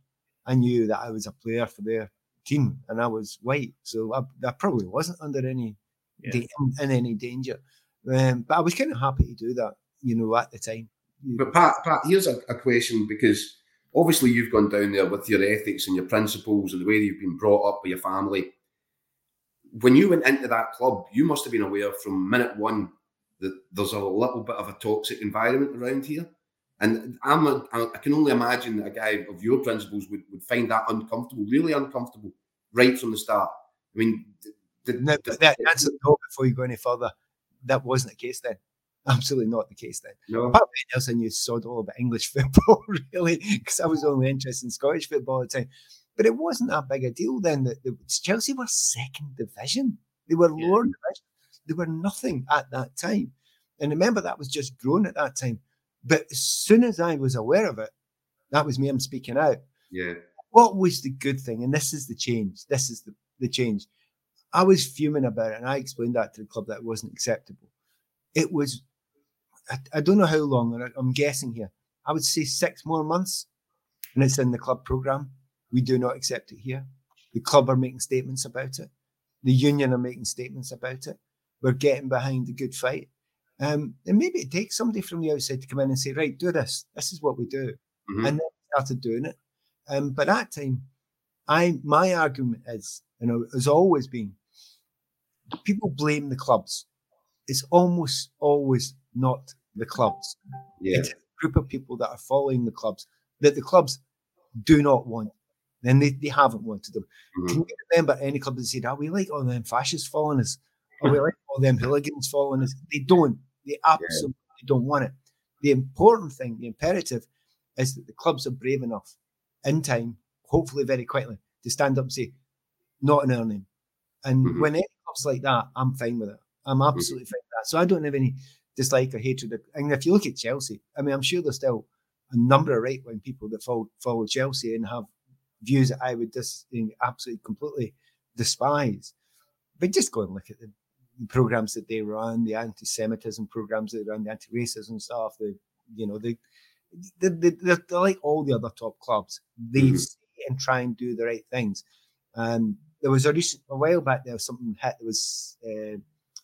I knew that I was a player for their team and I was white. So I, I probably wasn't under any yeah. in, any danger. Um, but I was kind of happy to do that, you know, at the time. But Pat, Pat, here's a, a question because obviously you've gone down there with your ethics and your principles and the way you've been brought up by your family. When you went into that club, you must have been aware from minute one that there's a little bit of a toxic environment around here. And I'm a, I can only imagine that a guy of your principles would, would find that uncomfortable, really uncomfortable, right from the start. I mean, no, that, that's no before you go any further. That wasn't the case then. Absolutely not the case then. No. Apart from else, I knew sod all about English football, really, because I was only interested in Scottish football at the time. But it wasn't that big a deal then. That the, Chelsea were second division. They were yeah. lower division. They were nothing at that time. And remember, that was just grown at that time. But as soon as I was aware of it, that was me. I'm speaking out. Yeah. What was the good thing? And this is the change. This is the, the change. I was fuming about it, and I explained that to the club that it wasn't acceptable. It was, I, I don't know how long, and I, I'm guessing here. I would say six more months, and it's in the club program. We do not accept it here. The club are making statements about it. The union are making statements about it. We're getting behind the good fight. Um, and maybe it takes somebody from the outside to come in and say, right, do this. This is what we do. Mm-hmm. And then started doing it. Um, but that time, I my argument is, you know, has always been people blame the clubs. It's almost always not the clubs. Yeah. It's a group of people that are following the clubs that the clubs do not want. Then they, they haven't wanted them. Mm-hmm. Can you remember any club that said, "Are oh, we like all them fascists following us? Are we like all them hooligans following us?" They don't. They absolutely yeah. don't want it. The important thing, the imperative, is that the clubs are brave enough in time, hopefully very quickly, to stand up and say, "Not in our name." And mm-hmm. when any clubs like that, I'm fine with it. I'm mm-hmm. absolutely mm-hmm. fine with that. So I don't have any dislike or hatred. And if you look at Chelsea, I mean, I'm sure there's still a number of right wing people that follow, follow Chelsea and have views that I would just absolutely completely despise. But just go and look at the programs that they run, the anti-Semitism programs that they run, the anti-racism stuff. The you know they, they, they they're, they're like all the other top clubs. They mm-hmm. and try and do the right things. Um, there was a recent a while back there was something hit. There was uh,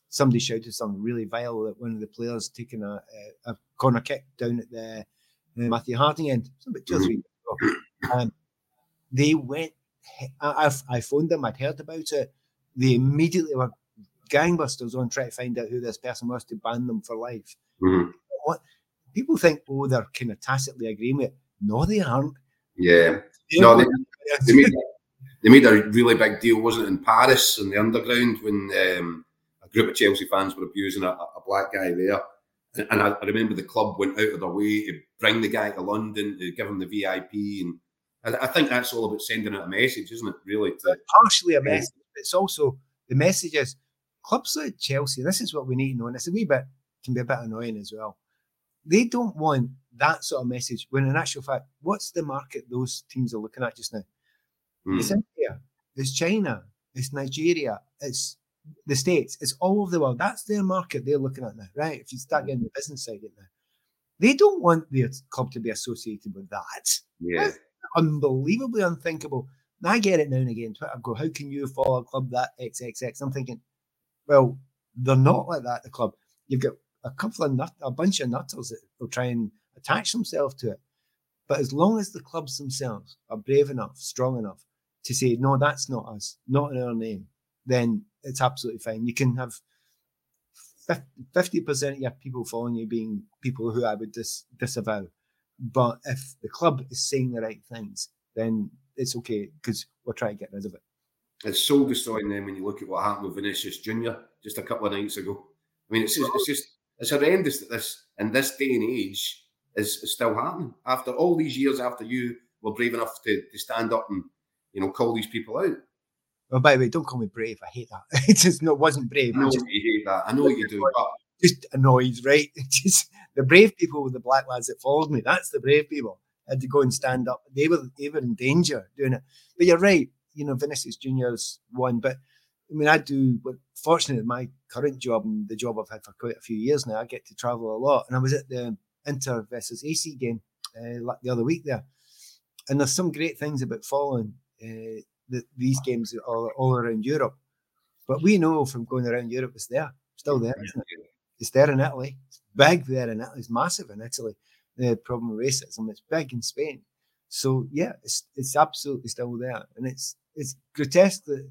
somebody shouted something really vile that one of the players taking a, a, a corner kick down at the uh, Matthew Harding end. Something two or three Um, they went. I, I phoned them. I'd heard about it. They immediately were gangbusters on trying to find out who this person was to ban them for life. Mm-hmm. What people think, oh, they're kind of tacitly agreeing with. It. No, they aren't. Yeah, they no, they, they, made, they made a really big deal, wasn't it, in Paris in the underground when um, a group of Chelsea fans were abusing a, a black guy there. And I, I, remember the club went out of their way to bring the guy to London to give him the VIP, and I, I think that's all about sending out a message, isn't it? Really, to, partially a message. It's also the message is clubs like Chelsea, this is what we need to know, and it's a wee bit can be a bit annoying as well. They don't want that sort of message when in actual fact, what's the market those teams are looking at just now? Mm. It's India, it's China, it's Nigeria, it's the States, it's all over the world. That's their market they're looking at now, right? If you start getting the business side in there. They don't want their club to be associated with that. Yeah. That's unbelievably unthinkable. And I get it now and again. Twitter go, how can you follow a club that XXX? I'm thinking, well, they're not like that the club. You've got a couple of nut, a bunch of nutters that will try and attach themselves to it. But as long as the clubs themselves are brave enough, strong enough to say, no, that's not us, not in our name, then it's absolutely fine. You can have fifty percent of your people following you being people who I would dis- disavow. But if the club is saying the right things, then it's okay because we're trying to get rid of it. It's soul destroying then when you look at what happened with Vinicius Junior just a couple of nights ago. I mean, it's just, it's just it's horrendous that this in this day and age is, is still happening after all these years after you were brave enough to, to stand up and you know call these people out. Well, by the way, don't call me brave. I hate that. It just no, wasn't brave. I know just, you hate that. I know you do, but just annoyed, right? just the brave people were the black lads that followed me. That's the brave people. I had to go and stand up. They were they were in danger doing it. But you're right. You know, Vinicius Junior's one, but I mean, I do. But fortunately, my current job and the job I've had for quite a few years now, I get to travel a lot. And I was at the Inter versus AC game uh, the other week there, and there's some great things about following uh, the, these games all, all around Europe. But we know from going around Europe, it's there, still there, isn't it? It's there in Italy. It's big there in Italy. It's massive in Italy. The problem with racism. It's big in Spain. So yeah, it's it's absolutely still there, and it's it's grotesque that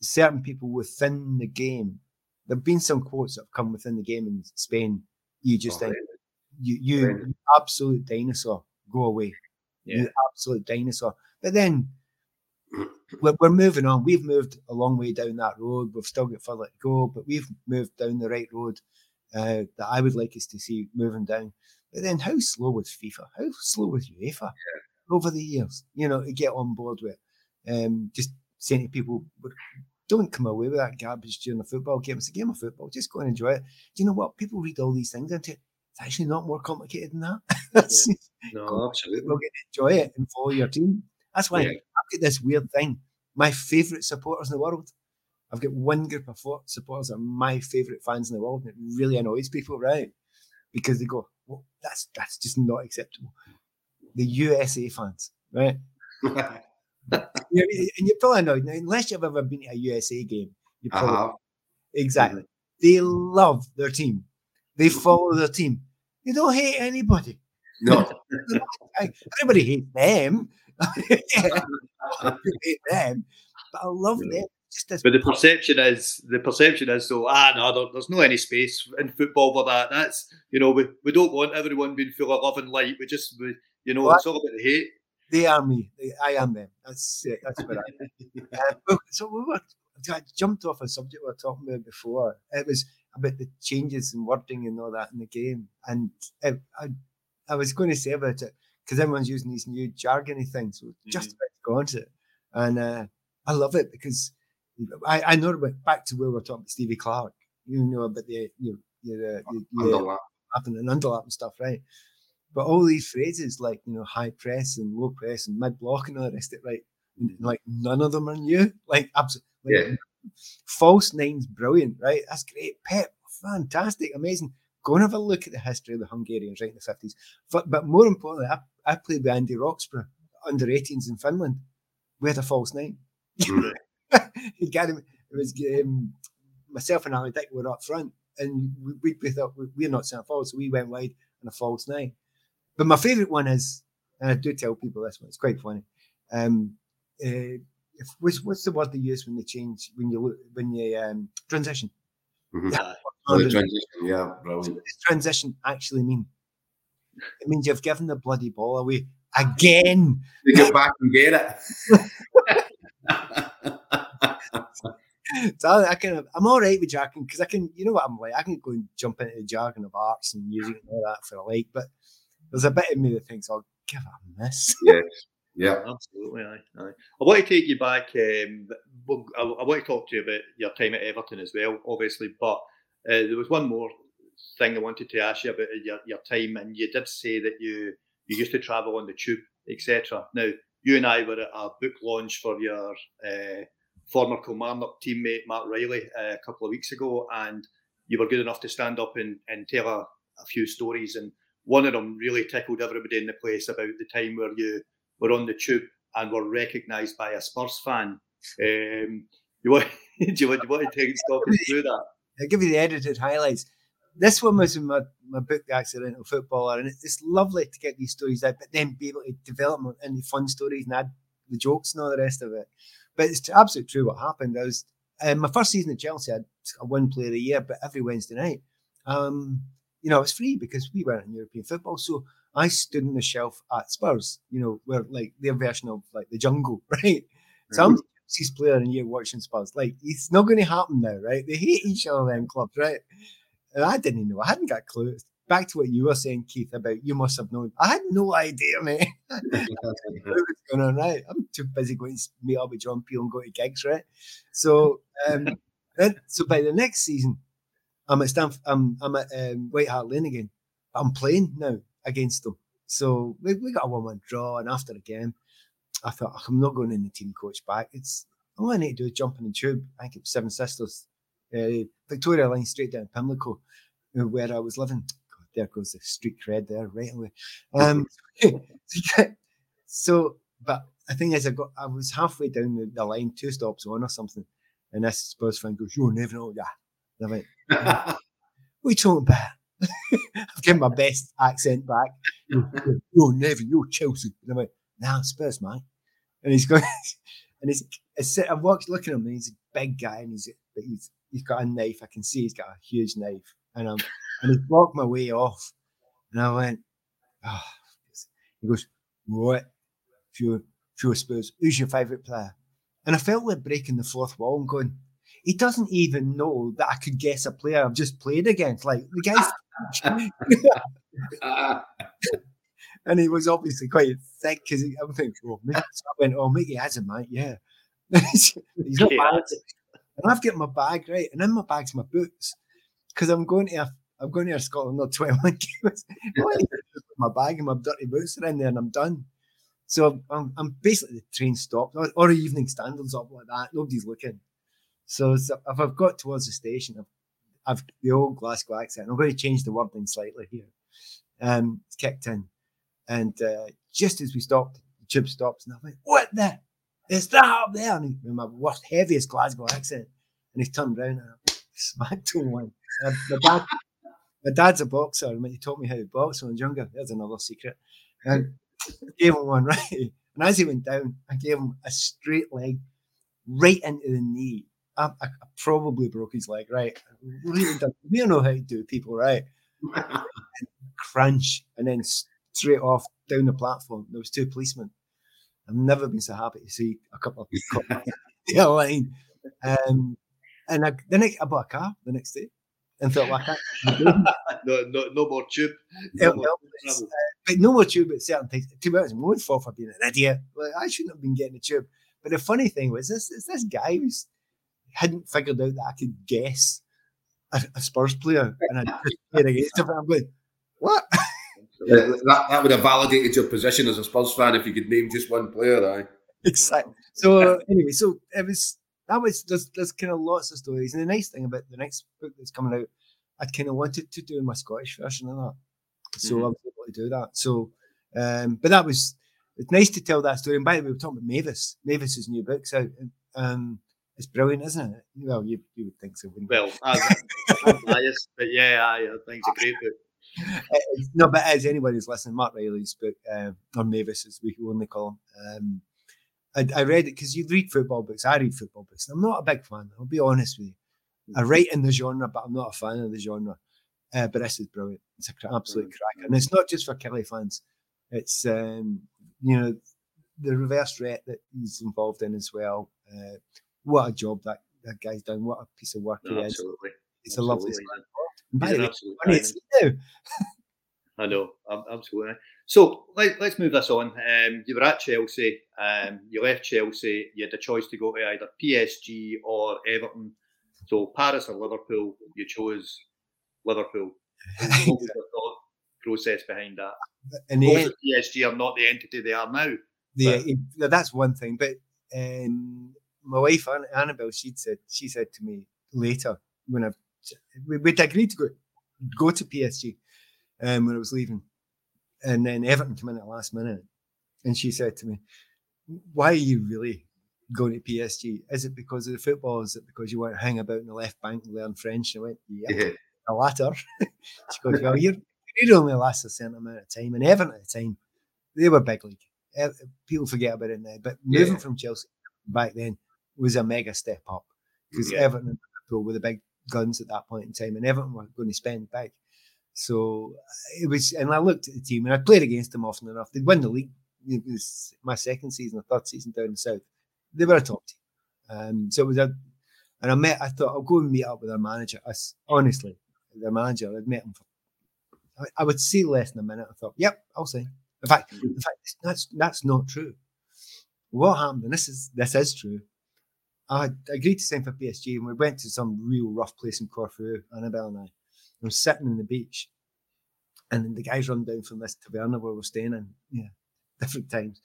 certain people within the game. There've been some quotes that have come within the game in Spain. You just Oh, think you you absolute dinosaur, go away. Yeah. You absolute dinosaur. But then we're, we're moving on. We've moved a long way down that road. We've still got further to go, but we've moved down the right road uh, that I would like us to see moving down. But then, how slow was FIFA? How slow was UEFA over the years? You know, to get on board with it. Um, just saying to people, don't come away with that garbage during a football game. It's a game of football. Just go and enjoy it. Do you know what? People read all these things into it. It's actually not more complicated than that. That's- No, absolutely. Go get to enjoy it and follow your team. That's why Yeah. Got this weird thing. My favourite supporters in the world. I've got one group of supporters that are my favourite fans in the world, and it really annoys people, right? Because they go, "Well, that's that's just not acceptable." The USA fans, right? You know, and you're probably annoyed now, unless you've ever been to a USA game. You probably have. exactly. Mm-hmm. They love their team. They follow their team. They don't hate anybody. No, Everybody hates them. Yeah, I hate them, but I love Yeah. them. Just But the perception is the perception is so ah no there, there's no any space in football for that. That's you know we, we don't want everyone being full of love and light. We just we, you know Well, it's all about the hate. they are me. They- I am them. That's it. That's what I am. Uh, so we were I jumped off a subject we were talking about before. It was about the changes in wording and all that in the game, and I I, I was going to say about it because everyone's using these new jargony things. So just about to go on to it, and uh, I love it because I, I know about back to where we we're talking about Stevie Clarke. You know about the you your, uh, your, Underlap. and underlap and stuff, right? But all these phrases like you know high press and low press and mid block and all the rest of it, right? n- Like none of them are new. Like absolutely, Yeah. false nine's brilliant, right? That's great. Pep, fantastic, amazing. Go and have a look at the history of the Hungarians right in the fifties. But, but more importantly, I, I played with Andy Roxburgh under 18s in Finland. We had a false nine. Mm. he got him. It was um, myself and Ali Dick were up front, and we, we, we thought we, we're not centre forward, so we went wide on a false nine. But my favourite one is, and I do tell people this one, it's quite funny. Um, uh, if, what's, what's the word they use when they change when you when you um, transition? Mhm. Aye. Oh, the What transition, yeah, brilliant. does transition actually mean? It means you've given the bloody ball away again. You get back and get it. So I, I can, I'm all right with jargon because I can, you know what I'm like. I can go and jump into the jargon of arts and music and all that for a like. But there's a bit of me that thinks I'll give it a miss. yes. Yeah. Absolutely, aye, aye. I want to take you back. Um, I, I want to talk to you about your time at Everton as well, obviously. But uh, there was one more thing I wanted to ask you about your, your time, and you did say that you you used to travel on the tube, etc. Now, you and I were at a book launch for your uh, former Kilmarnock teammate Mark Reilly uh, a couple of weeks ago, and you were good enough to stand up and, and tell a, a few stories, and one of them really tickled everybody in the place about the time where you were on the tube and were recognised by a Spurs fan. Um, you want, do you want, do you want to take us through that? I'll give you the edited highlights. This one was in my, my book, The Accidental Footballer, and it's, lovely to get these stories out, but then be able to develop them into fun stories and add the jokes and all the rest of it. But it's absolutely true what happened. I was uh, my first season at Chelsea, I had one player a year, but every Wednesday night, um, you know, it was free because we weren't in European football. So I stood on the shelf at Spurs, you know, where like their version of like the jungle, right? So I'm Chelsea's player and you're watching Spurs. Like, it's not going to happen now, right? They hate each other, them clubs, right? And I didn't know. I hadn't got clues. Back to what you were saying, Keith, about you must have known. I had no idea, mate. what was going on, right? I'm too busy going to meet up with John Peel and go to gigs, right? So, um, then, so by the next season, I'm at Stanf- I'm, I'm at um, White Hart Lane again. I'm playing now against them. So we, we got a one one draw, and after the game, I thought I'm not going in the team coach back. It's all I need to do is jump in the tube. I think it was Seven Sisters, uh, Victoria Line, straight down Pimlico, uh, where I was living. God, there goes the street cred there right away. Um, so, but I think as I got, I was halfway down the, the line, two stops on or something, and this Spurs fan goes, "You'll never know that." And I went, "What are you talking about?" I've given my best accent back. You're never, you're Chelsea. And I went, nah, Spurs, man. And he's going, and he's, I'm walking, looking at him, and he's a big guy, and he's, but he's, he's got a knife. I can see he's got a huge knife. And I'm, and he blocked my way off. And I went, oh. He goes, what? If you're, Spurs, who's your favourite player? And I felt like breaking the fourth wall and going, he doesn't even know that I could guess a player I've just played against. Like the guy's and he was obviously quite thick because I'm thinking, oh, Mickey. So I went, oh, Mickey Hazard mate, yeah. He's not bad. And I've got my bag right, and in my bag's my boots because I'm going to a, I'm going to a Scotland not 21 games. my bag and my dirty boots are in there, and I'm done. So I'm, I'm basically the train stopped or, or evening standards up like that. Nobody's looking. So, so if I've got towards the station, I've, I've the old Glasgow accent. I'm going to change the wording slightly here. Um, it's kicked in, and uh, just as we stopped, the tube stops, and I went, "What the? Is that up there?" And he, my worst, heaviest Glasgow accent, and he turned around and I smacked him one. My dad, my dad's a boxer, and he taught me how to box when I was younger. There's another secret. And gave him one right, and as he went down, I gave him a straight leg right into the knee I, I, probably broke his leg, right? We don't know how to do people, right? crunch, and then straight off down the platform. There was two policemen. I've never been so happy to see a couple of people the line. Um, and I, then I, I bought a car the next day and felt like that. no, no, no more tube. No more uh, but no more tube at certain things. To be honest, my own fault for being an idiot. Like, I shouldn't have been getting a tube. But the funny thing was, this is this guy who's hadn't figured out that I could guess a, a Spurs player and I just played against him. I'm going, what? that, that would have validated your position as a Spurs fan if you could name just one player, right? Exactly. So anyway, so it was that was there's, there's kind of lots of stories, and the nice thing about the next book that's coming out, I kind of wanted to do my Scottish version of that, so mm-hmm. I was able to do that. So, um, but that was it's nice to tell that story. And by the way, we are talking about Mavis. Mavis's new book's out. Um, it's brilliant, isn't it? Well, you, you would think so, Well, I'm, I'm biased, but yeah, I, I think it's a great book. No, but as anybody who's listening, Mark Reilly's book, uh, or Mavis, as we only call him, um, I, I, read it because you read football books. I read football books. I'm not a big fan. I'll be honest with you. I write in the genre, but I'm not a fan of the genre. Uh, but this is brilliant. It's an absolute mm. crack, and it's not just for Killie fans. It's um, you know the reverse threat that he's involved in as well. Uh, what a job that, that guy's done. What a piece of work no, he absolutely. is. It's absolutely. a lovely story. I know, absolutely. So let, us move this on. Um, you were at Chelsea, um, you left Chelsea, you had the choice to go to either PSG or Everton. So Paris or Liverpool, you chose Liverpool. what was the thought process behind that? And the, PSG are not the entity they are now. The, that's one thing, but um, my wife Annabelle, she said she said to me later when I we'd agreed to go go to PSG um, when I was leaving, and then Everton came in at the last minute, and she said to me, "Why are you really going to PSG? Is it because of the football? Is it because you want to hang about in the left bank and learn French?" And I went, "Yeah, yeah. the latter." she goes, "Well, you're." It only lasts a certain amount of time, and Everton at the time, they were big league. People forget about it now, but moving yeah. from Chelsea back then, was a mega step up because yeah. Everton and Liverpool were the big guns at that point in time, and Everton were going to spend big. So it was, and I looked at the team, and I played against them often enough. They'd win the league. It was my second season, the third season down the south. They were a top team. Um, so it was a, and I met. I thought I'll go and meet up with their manager. I, honestly, their manager, I'd met him for. I, would see less than a minute. I thought, yep, I'll see. In fact, in fact, that's that's not true. What happened, and this is this is true. I agreed to sign for PSG, and we went to some real rough place in Corfu, Annabelle and I. I was sitting on the beach, and the guys run down from this taverna where we're staying in, yeah, different times.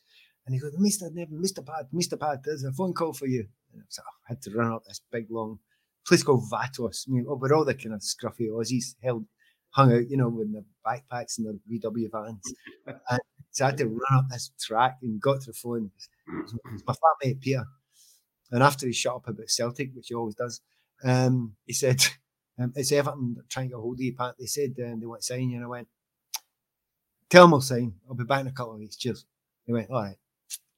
And he goes, Mr. Nevin, Mr. Pad, Mr. Pad, there's a phone call for you. And I, was oh, I had to run up this big long place called Vatos. I mean, oh, we're all the kind of scruffy Aussies held, hung out, you know, with their backpacks and their VW vans. and so I had to run up this track and got to the phone. It was my flatmate Peter. And after he shut up about Celtic, which he always does, um, he said, um, It's Everton trying to get hold of you, Pat. They said um, they want to sign you. And I went, Tell them I'll sign. I'll be back in a couple of weeks. Cheers. He went, All right.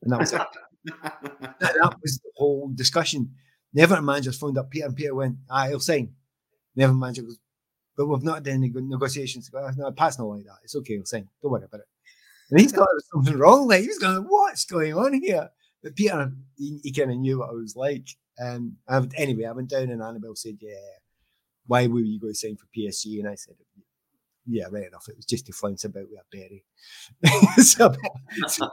And that was it. that, that, was the whole discussion. The Everton manager phoned up Peter, and Peter went, Ah, he'll sign. The Everton manager goes, But we've not done any good negotiations. Goes, no, Pat's not like that. It's okay, he'll sign. Don't worry about it. And he's got something wrong. Like, he's going, What's going on here? But Peter, he, he kind of knew what I was like. Um, I anyway, I went down and Annabelle said, "Yeah, why were you going to sign for PSG?" And I said, "Yeah, right enough. It was just to flounce about with a berry." so, so,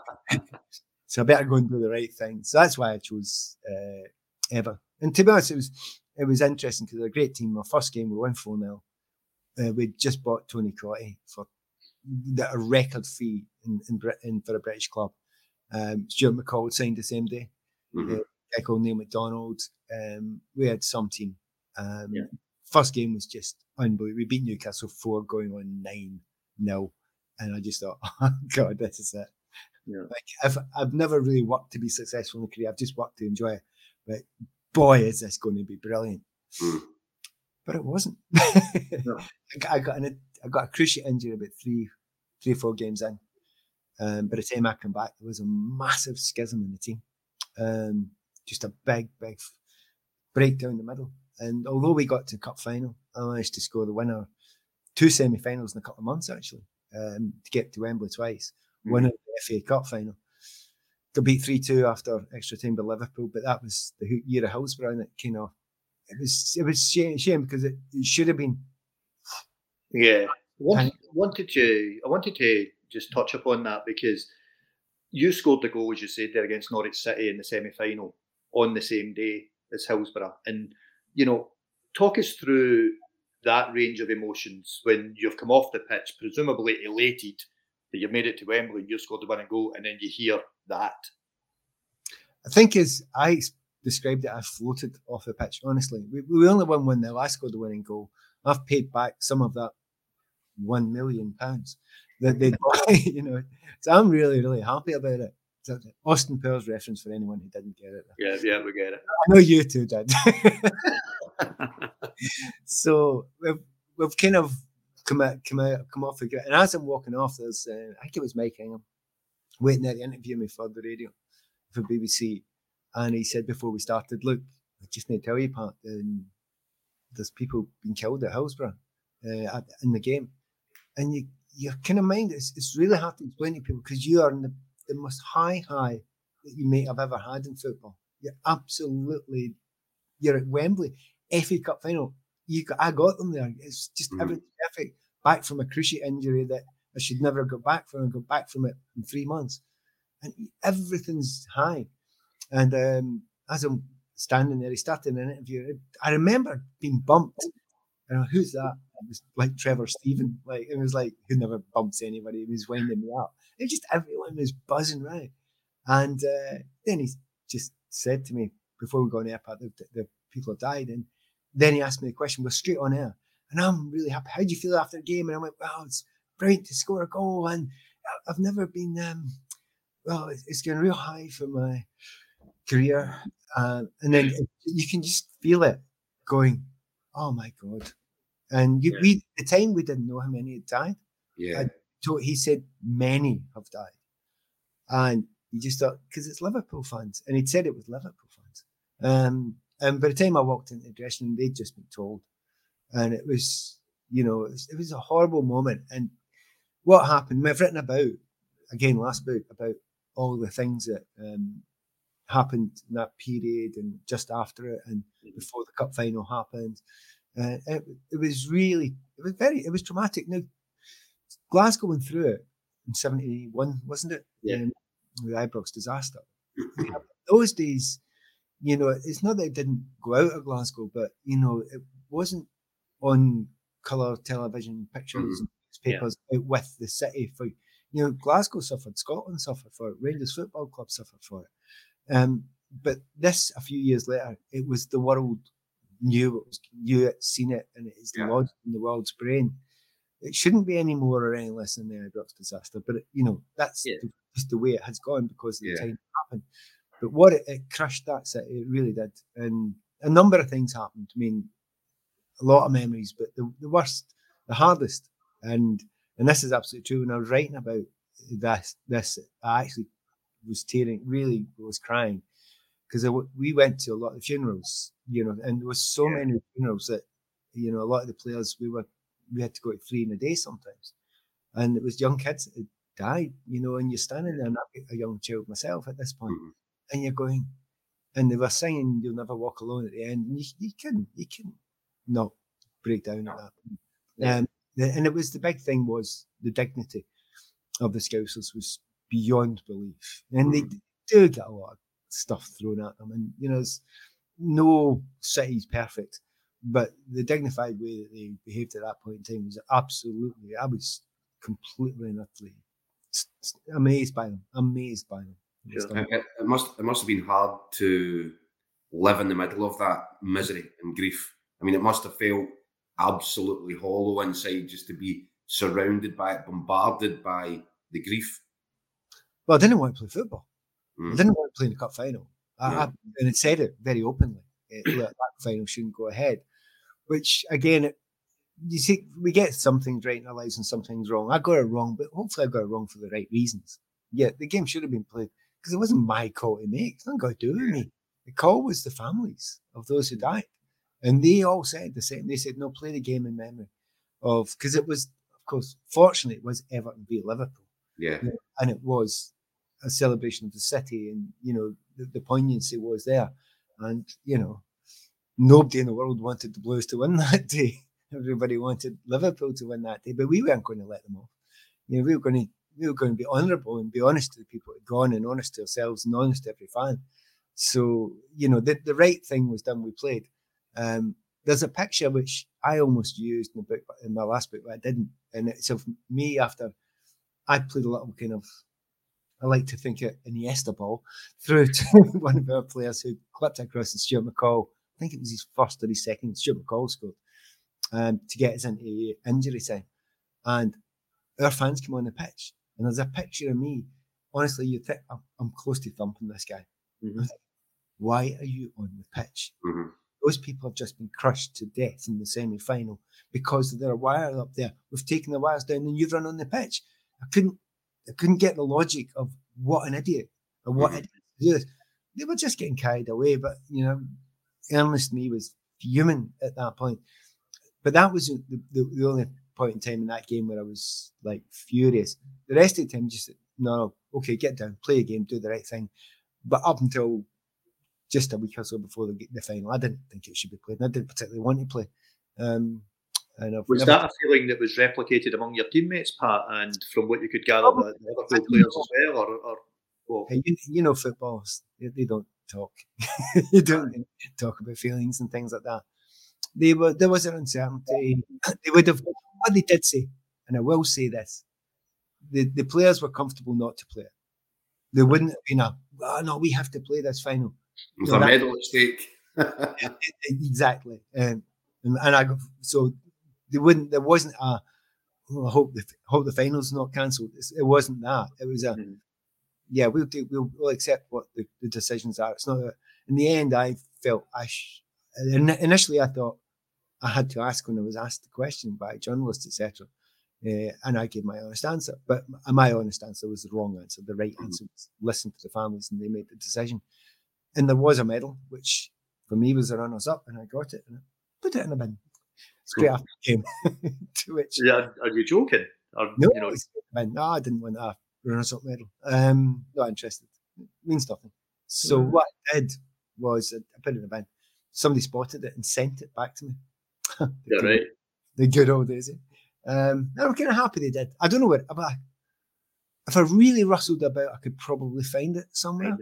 so, I better go and do the right thing. So that's why I chose uh, Ever. And to be honest, it was it was interesting because they're a great team. Our first game we won four 0 uh, We just bought Tony Cottee for a record fee in, in Britain for a British club. Um, Stuart McCall signed the same day. Mm-hmm. Uh, guy Neil McDonald. Um, we had some team. Um, yeah. First game was just unbelievable. We beat Newcastle four, going on nine nil, and I just thought, oh God, this is it. Yeah. Like I've I've never really worked to be successful in a career. I've just worked to enjoy it. But boy, is this going to be brilliant. Mm. But it wasn't. no. I, got an, I got a cruciate injury about three, three, four games in. Um, by the time I come back, there was a massive schism in the team. Um, just a big, big break down the middle. And although we got to cup final, I managed to score the winner two semi-finals in a couple of months actually um, to get to Wembley twice, mm. winning the FA Cup final. Got beat three two after extra time by Liverpool, but that was the year of Hillsborough, and it kind of it was it was shame, shame because it, it should have been. Yeah, wanted, wanted to I wanted to just touch upon that because you scored the goal, as you said there, against Norwich City in the semi final on the same day as Hillsborough. And, you know, talk us through that range of emotions when you've come off the pitch, presumably elated that you've made it to Wembley, you scored the winning goal, and then you hear that. I think as I described it, I floated off the pitch, honestly. We, we only won 1 0. I scored the winning goal. I've paid back some of that £1 million that they buy, you know. So I'm really, really happy about it. So Austin Powers reference for anyone who didn't get it. Yeah, yeah, we get it. I know you two did. so we've, we've kind of come out, come out, come off the And as I'm walking off, there's, uh, I think it was Mike Ingham, waiting at the interview me for the radio for BBC. And he said before we started, look, I just need to tell you, Pat, um, there's people being killed at Hillsborough uh, in the game. And you your kind of mind is it's really hard to explain to people because you are in the, the most high high that you may have ever had in football. You're absolutely you're at Wembley, FA Cup final. You got, I got them there. It's just mm. everything perfect. Back from a cruciate injury that I should never have got back from. I got back from it in three months, and everything's high. And um, as I'm standing there, he started an interview. I remember being bumped. And who's that? Was like Trevor Steven. Like it was like who never bumps anybody. He was winding me up. It just everyone was buzzing right. And uh, then he just said to me before we go on air, the, the people have died. And then he asked me the question. We're straight on air, and I'm really happy. How do you feel after the game? And I went, wow, it's brilliant to score a goal, and I've never been. Um, well, it's going real high for my career, uh, and then you can just feel it going. Oh my god! And you, yeah. we, the time we didn't know how many had died. Yeah. So he said many have died. And he just thought, because it's Liverpool fans. And he'd said it was Liverpool fans. Um, And by the time I walked into the dressing room, they'd just been told, and it was, you know, it was, it was a horrible moment. And what happened? I've written about again last book about all the things that um, happened in that period and just after it and mm-hmm. before the cup final happened. Uh, it, it, was really, it was very, it was traumatic. Now, Glasgow went through it in 71, wasn't it? Yeah. Um, the Ibrox disaster. Those days, you know, it's not that it didn't go out of Glasgow, but, you know, it wasn't on colour television pictures mm. and newspapers yeah. out with the city for, you know, Glasgow suffered, Scotland suffered for it, Rangers Football Club suffered for it. Um, but this, a few years later, it was the world knew it was knew it, seen it, and it is yeah. lodged in the world's brain. It shouldn't be any more or any less than the Ibrox disaster, but it, you know that's yeah. the, just the way it has gone because of the time it happened. But what it, it crushed that city, it really did, and a number of things happened. I mean, a lot of memories, but the, the worst, the hardest, and and this is absolutely true. When I was writing about this, this I actually was tearing, really was crying because we went to a lot of funerals, you know, and there was so yeah. many funerals that, you know, a lot of the players we were we had to go to three in a day sometimes, and it was young kids that died, you know, and you're standing there, and I'm a young child myself at this point, mm-hmm. and you're going, and they were singing "You'll Never Walk Alone" at the end, and you, you can you can not break down at that. Yeah. Um, and it was the big thing was the dignity of the Scousers was beyond belief, and mm-hmm. they do get a lot of stuff thrown at them. And, you know, it's no city's perfect, but the dignified way that they behaved at that point in time was absolutely, I was completely and utterly amazed by them, amazed by them. It, it, must it must have been hard to live in the middle of that misery and grief. I mean, it must have felt absolutely hollow inside just to be surrounded by it, bombarded by the grief. Well, I didn't want to play football. Mm. I didn't want to play in the cup final. I, yeah. I, and it said it very openly. It, that final shouldn't go ahead. Which again, it, you see, we get some things right in our lives and some things wrong. I got it wrong, but hopefully I got it wrong for the right reasons. Yeah, the game should have been played because it wasn't my call to make. It's not got to do with me. The call was the families of those who died. And they all said the same. They said, no, play the game in memory of, because it was, of course, fortunately, it was Everton v Liverpool. Yeah. And it was a celebration of the city, and you know the, the poignancy was there, and you know nobody in the world wanted the Blues to win that day. Everybody wanted Liverpool to win that day, but we weren't going to let them off. You know, we were going to we were going to be honourable and be honest to the people who had gone, and honest to ourselves, and honest to every fan. So you know, the, the right thing was done. We played. Um, there's a picture which I almost used in the book, in my last book, but I didn't. And it's of me after I played a little kind of I like to think it Iniesta ball through to one of our players who clipped across to Stuart McCall. I think it was his first or his second. Stuart McCall scored um, to get us into injury time. And our fans came on the pitch, and there's a picture of me. Honestly, you think I'm, I'm close to thumping this guy. Mm-hmm. Why are you on the pitch? Mm-hmm. Those people have just been crushed to death in the semi final because there are wires up there. We've taken the wires down, and you've run on the pitch. I couldn't I couldn't get the logic of what an idiot or what mm-hmm. idiot They were just getting carried away. But you know, Ernest me was human at that point. But that was the, the, the, only point in time in that game where I was like furious. The rest of the time, just no, no, okay, get down, play a game, do the right thing. But up until just a week or so before the, the final, I didn't think it should be played. I didn't particularly want to play. Um, and was never... that a feeling that was replicated among your teammates, Pat, and from what you could gather, oh, the Liverpool players as well, or, or well... you, you, know, footballers they, they don't talk. you don't talk about feelings and things like that. They were there was an uncertainty. They would have what they did say, and I will say this: the the players were comfortable not to play it. There wouldn't have been a oh, no, we have to play this final. There's no, a medal at stake. exactly. Um, and, and I so they wouldn't. There wasn't a. Oh, I hope the hope the finals not cancelled. It wasn't that. It was a. Mm. Yeah, we'll do. We'll, we'll accept what the, the, decisions are. It's not. A, in the end, I felt I. Sh- initially, I thought I had to ask when I was asked the question by journalists, etc. Uh, and I gave my honest answer. But my honest answer was the wrong answer. The right mm. answer was listen to the families, and they made the decision. And there was a medal, which for me was the runners up, and I got it and I put it in a bin straight after the game. to which, yeah, are you joking? Or, no, you know, no, I didn't win a runners up medal. Um, not interested. It means nothing. So Mm. what I did was I put it in a bin. Somebody spotted it and sent it back to me. The yeah, good- right. The good old days. eh? Um, I'm kind of happy they did. I don't know where, but if I really rustled about, I could probably find it somewhere.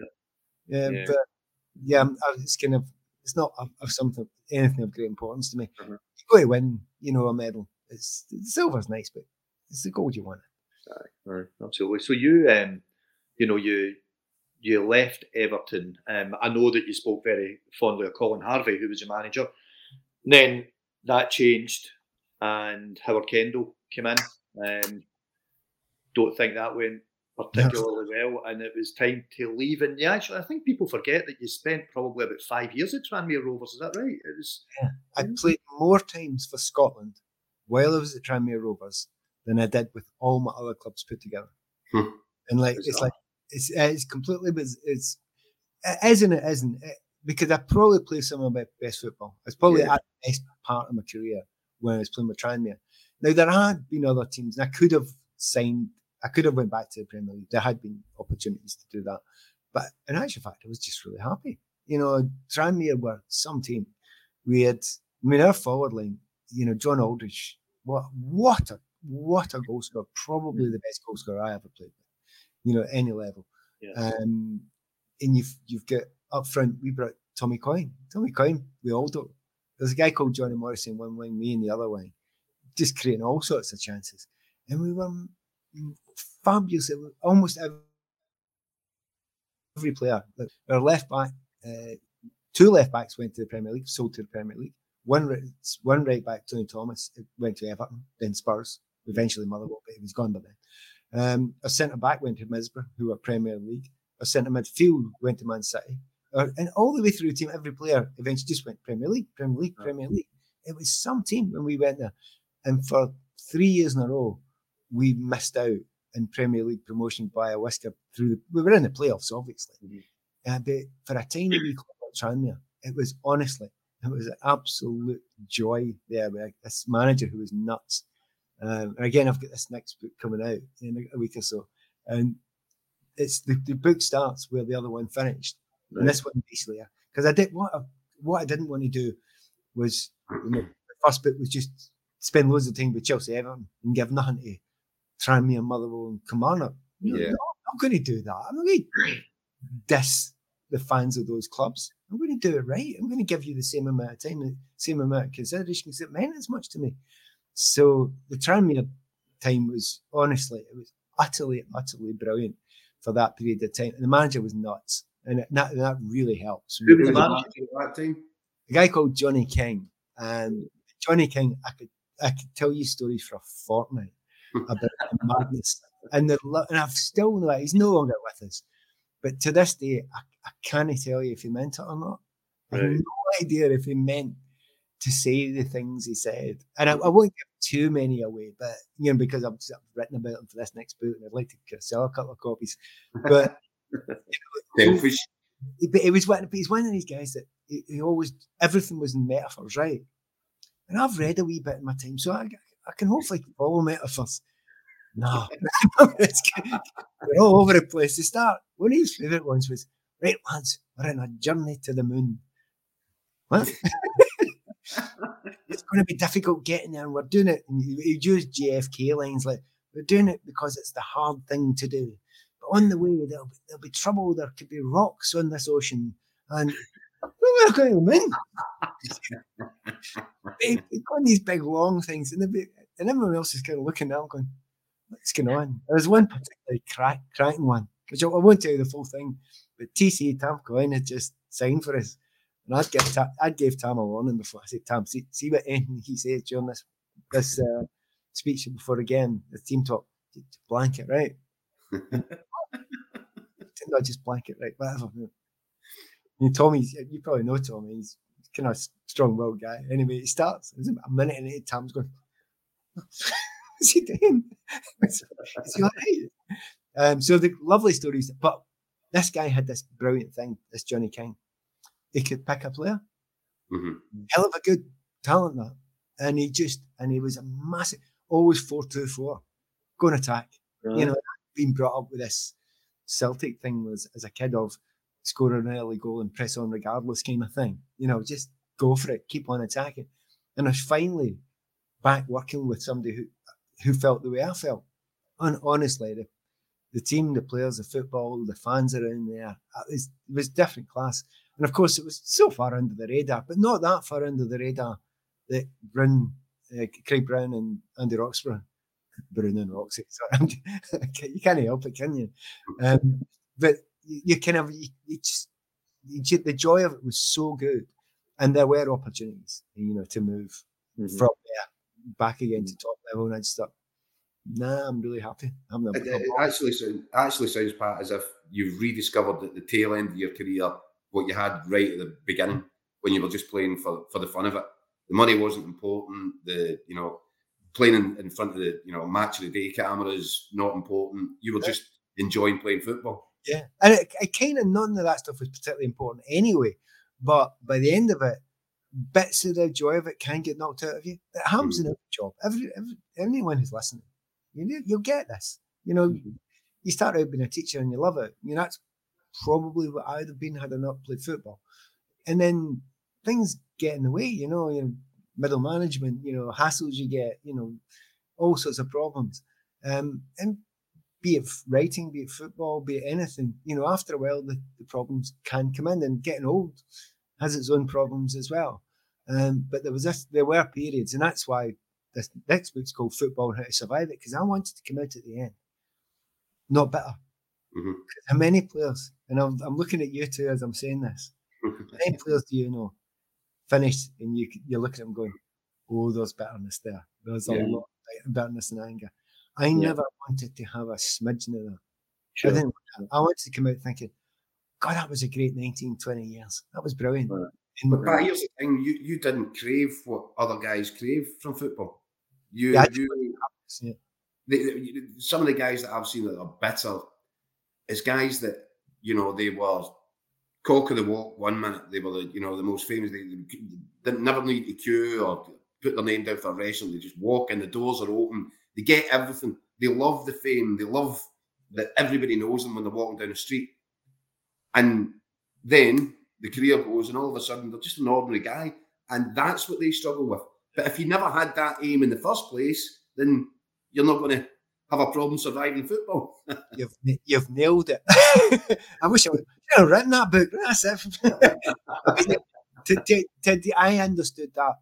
Yeah, Yeah. but yeah, I- it's kind of it's not of, of something anything of great importance to me. Mhm. You go to win, you know, a medal. It's silver's nice, but it's the gold you want. Right, absolutely. So you, um, you know, you you left Everton. Um, I know that you spoke very fondly of Colin Harvey, who was your manager. Then that changed, and Howard Kendall came in. Um, don't think that went particularly well, and it was time to leave. And yeah, actually, I think people forget that you spent probably about five years at Tranmere Rovers. Is that right? It was. I Mhm. played more times for Scotland while I was at Tranmere Rovers than I did with all my other clubs put together. Hmm. And like Bizarre. it's like it's it's completely biz- it's it is and it isn't It- because I probably played some of my best football. It's probably Yeah. at the best part of my career when I was playing with Tranmere. Now there had been other teams, and I could have signed. I could have went back to the Premier League. There had been opportunities to do that, but in actual fact, I was just really happy. You know, Tranmere were some team. We had, I mean, our forward line. You know, John Aldridge. What what a what a goal scorer! Probably the best goal scorer I ever played with. You know, any level. Yeah. Um, and you've you've got up front. We brought Tommy Coyne. Tommy Coyne. We all do. There's a guy called Johnny Morrissey one wing, me in the other wing, just creating all sorts of chances. And we were mm, fabulous. It was almost every, player. Our left back, uh, two left backs went to the Premier League, sold to the Premier League. One right, one right back, Tony Thomas, went to Everton, then Spurs, eventually Motherwell, but he was gone by then. Um, a centre back went to Middlesbrough, who were Premier League. A centre midfield went to Man City. Uh, and all the way through the team, every player eventually just went Premier League, Premier League, Premier League. It was some team when we went there. And for three years in a row, we missed out in Premier League promotion by a whisker through the. We were in the playoffs, obviously. Mhm. Uh, but for a tiny wee club like Tranmere, it was honestly, it was an absolute joy there with this manager who was nuts. Um, and again, I've got this next book coming out in a, week or so, and it's the, the book starts where the other one finished, and this one basically because I did what I, what I didn't want to do was you know, the first bit was just spend loads of time with Chelsea Everton and give nothing to Tranmere, Motherwell, and Kilmarnock. You know, Yeah. no, I'm not going to do that. I'm going to diss the fans of those clubs. I'm going to do it right. I'm going to give you the same amount of time, the same amount of consideration because it meant as much to me. So the Tranmere time was honestly, it was utterly, utterly brilliant for that period of time. And the manager was nuts. And it- that, that really helps. Who was the manager? manager at that time? a guy called Johnny King. And Johnny King, I could I could tell you stories for a fortnight about the madness. And the and I've still no he's no longer with us. But to this day, I, I can't tell you if he meant it or not. I have no idea if he meant to say the things he said. And I, I won't give too many away, but you know, because I've, I've written about him for this next book and I'd like to sell a couple of copies. But Selfish. but it was one, but he's one of these guys that he, he always everything was in metaphors, right? And I've read a wee bit in my time, so I, I can hopefully follow metaphors. No, we're all over the place. To start, one of his favourite ones was, "Right, lads, we're on a journey to the moon." What? it's going to be difficult getting there, and we're doing it. And he, used JFK lines like, "We're doing it because it's the hard thing to do." But on the way, there'll be, there'll be trouble. There could be rocks on this ocean, and not going to. They- They've got these big long things, and, be, and everyone else is kind of looking down, going, "What's going on?" There's one particularly crack, cracking one, which I, I won't tell you the full thing, but TC Tam Coyne had just signed for us, and I'd give Ta- I'd gave Tam a warning before. I said, "Tam, see, see what anything he says during this this uh, speech before again the team talk, blanket right." no, just blanket, right? Whatever. You know, Tommy, you probably know Tommy. He's kind of strong-willed guy. Anyway, he starts. It's a minute and eight times going. What's he doing? Is he all right? Um, so the lovely stories, but this guy had this brilliant thing. This Johnny King, he could pick a player Mhm. hell of a good talent that, and he just and he was a massive, always four two four, go and attack. You know, being brought up with this Celtic thing was as a kid of score an early goal and press on regardless kind of thing. You know, just go for it, keep on attacking. And I was finally back working with somebody who who felt the way I felt. And honestly, the, the team, the players, the football, the fans around there, uh, it was, it was different class. And of course, it was so far under the radar, but not that far under the radar that Bryn, uh, Craig Brown and Andy Roxburgh, Brown and Roxy, sorry, you can't help it, can you? Um, but you, you kind of, you, you just, you, the joy of it was so good. And there were opportunities, you know, to move Mhm. from there back again to top level. And I just thought, nah, I'm really happy. I'm the, It, it actually sound, actually sounds, Pat, as if you've rediscovered at the tail end of your career what you had right at the beginning when you were just playing for, for the fun of it. The money wasn't important. The you know playing in, in front of the you know match of the day cameras not important. You were Yeah. just enjoying playing football. Yeah, and it, it kind of none of that stuff was particularly important anyway. But by the end of it, bits of the joy of it can get knocked out of you. It happens in every job. Every, every anyone who's listening, you you'll get this. You know, you start out being a teacher and you love it. You know, that's probably what I'd have been had I not played football. And then things get in the way. You know, you know, middle management. You know, hassles you get. You know, all sorts of problems. Um, and be it writing, be it football, be it anything, you know, after a while the, the problems can come in and getting old has its own problems as well. Um, but there was this, there were periods, and that's why this next book's called Football and How to Survive It, because I wanted to come out at the end, not better. Mhm. How many players, and I'm, I'm looking at you two as I'm saying this, how many players do you know finished and you you look at them going, oh, there's bitterness there. There's a Yeah. lot of bitterness and anger. I Yeah. never wanted to have a smidgen of that. Sure. I didn't. I wanted to come out thinking, God, that was a great 19, 20 years. That was brilliant. Right. And But here's the thing: you, you didn't crave what other guys crave from football. You, Yeah, you yeah. the, the- some of the guys that I've seen that are better is guys that you know they were cock of the walk one minute they were the you know the most famous they, they didn't never need to queue or put their name down for a wrestling they just walk in the doors are open they get everything they love the fame they love that everybody knows them when they're walking down the street and then the career goes and all of a sudden they're just an ordinary guy and that's what they struggle with but if you never had that aim in the first place then you're not going to have a problem surviving football. You've you've nailed it. I wish I would know, written that book. That's it. to, to, to, I understood that.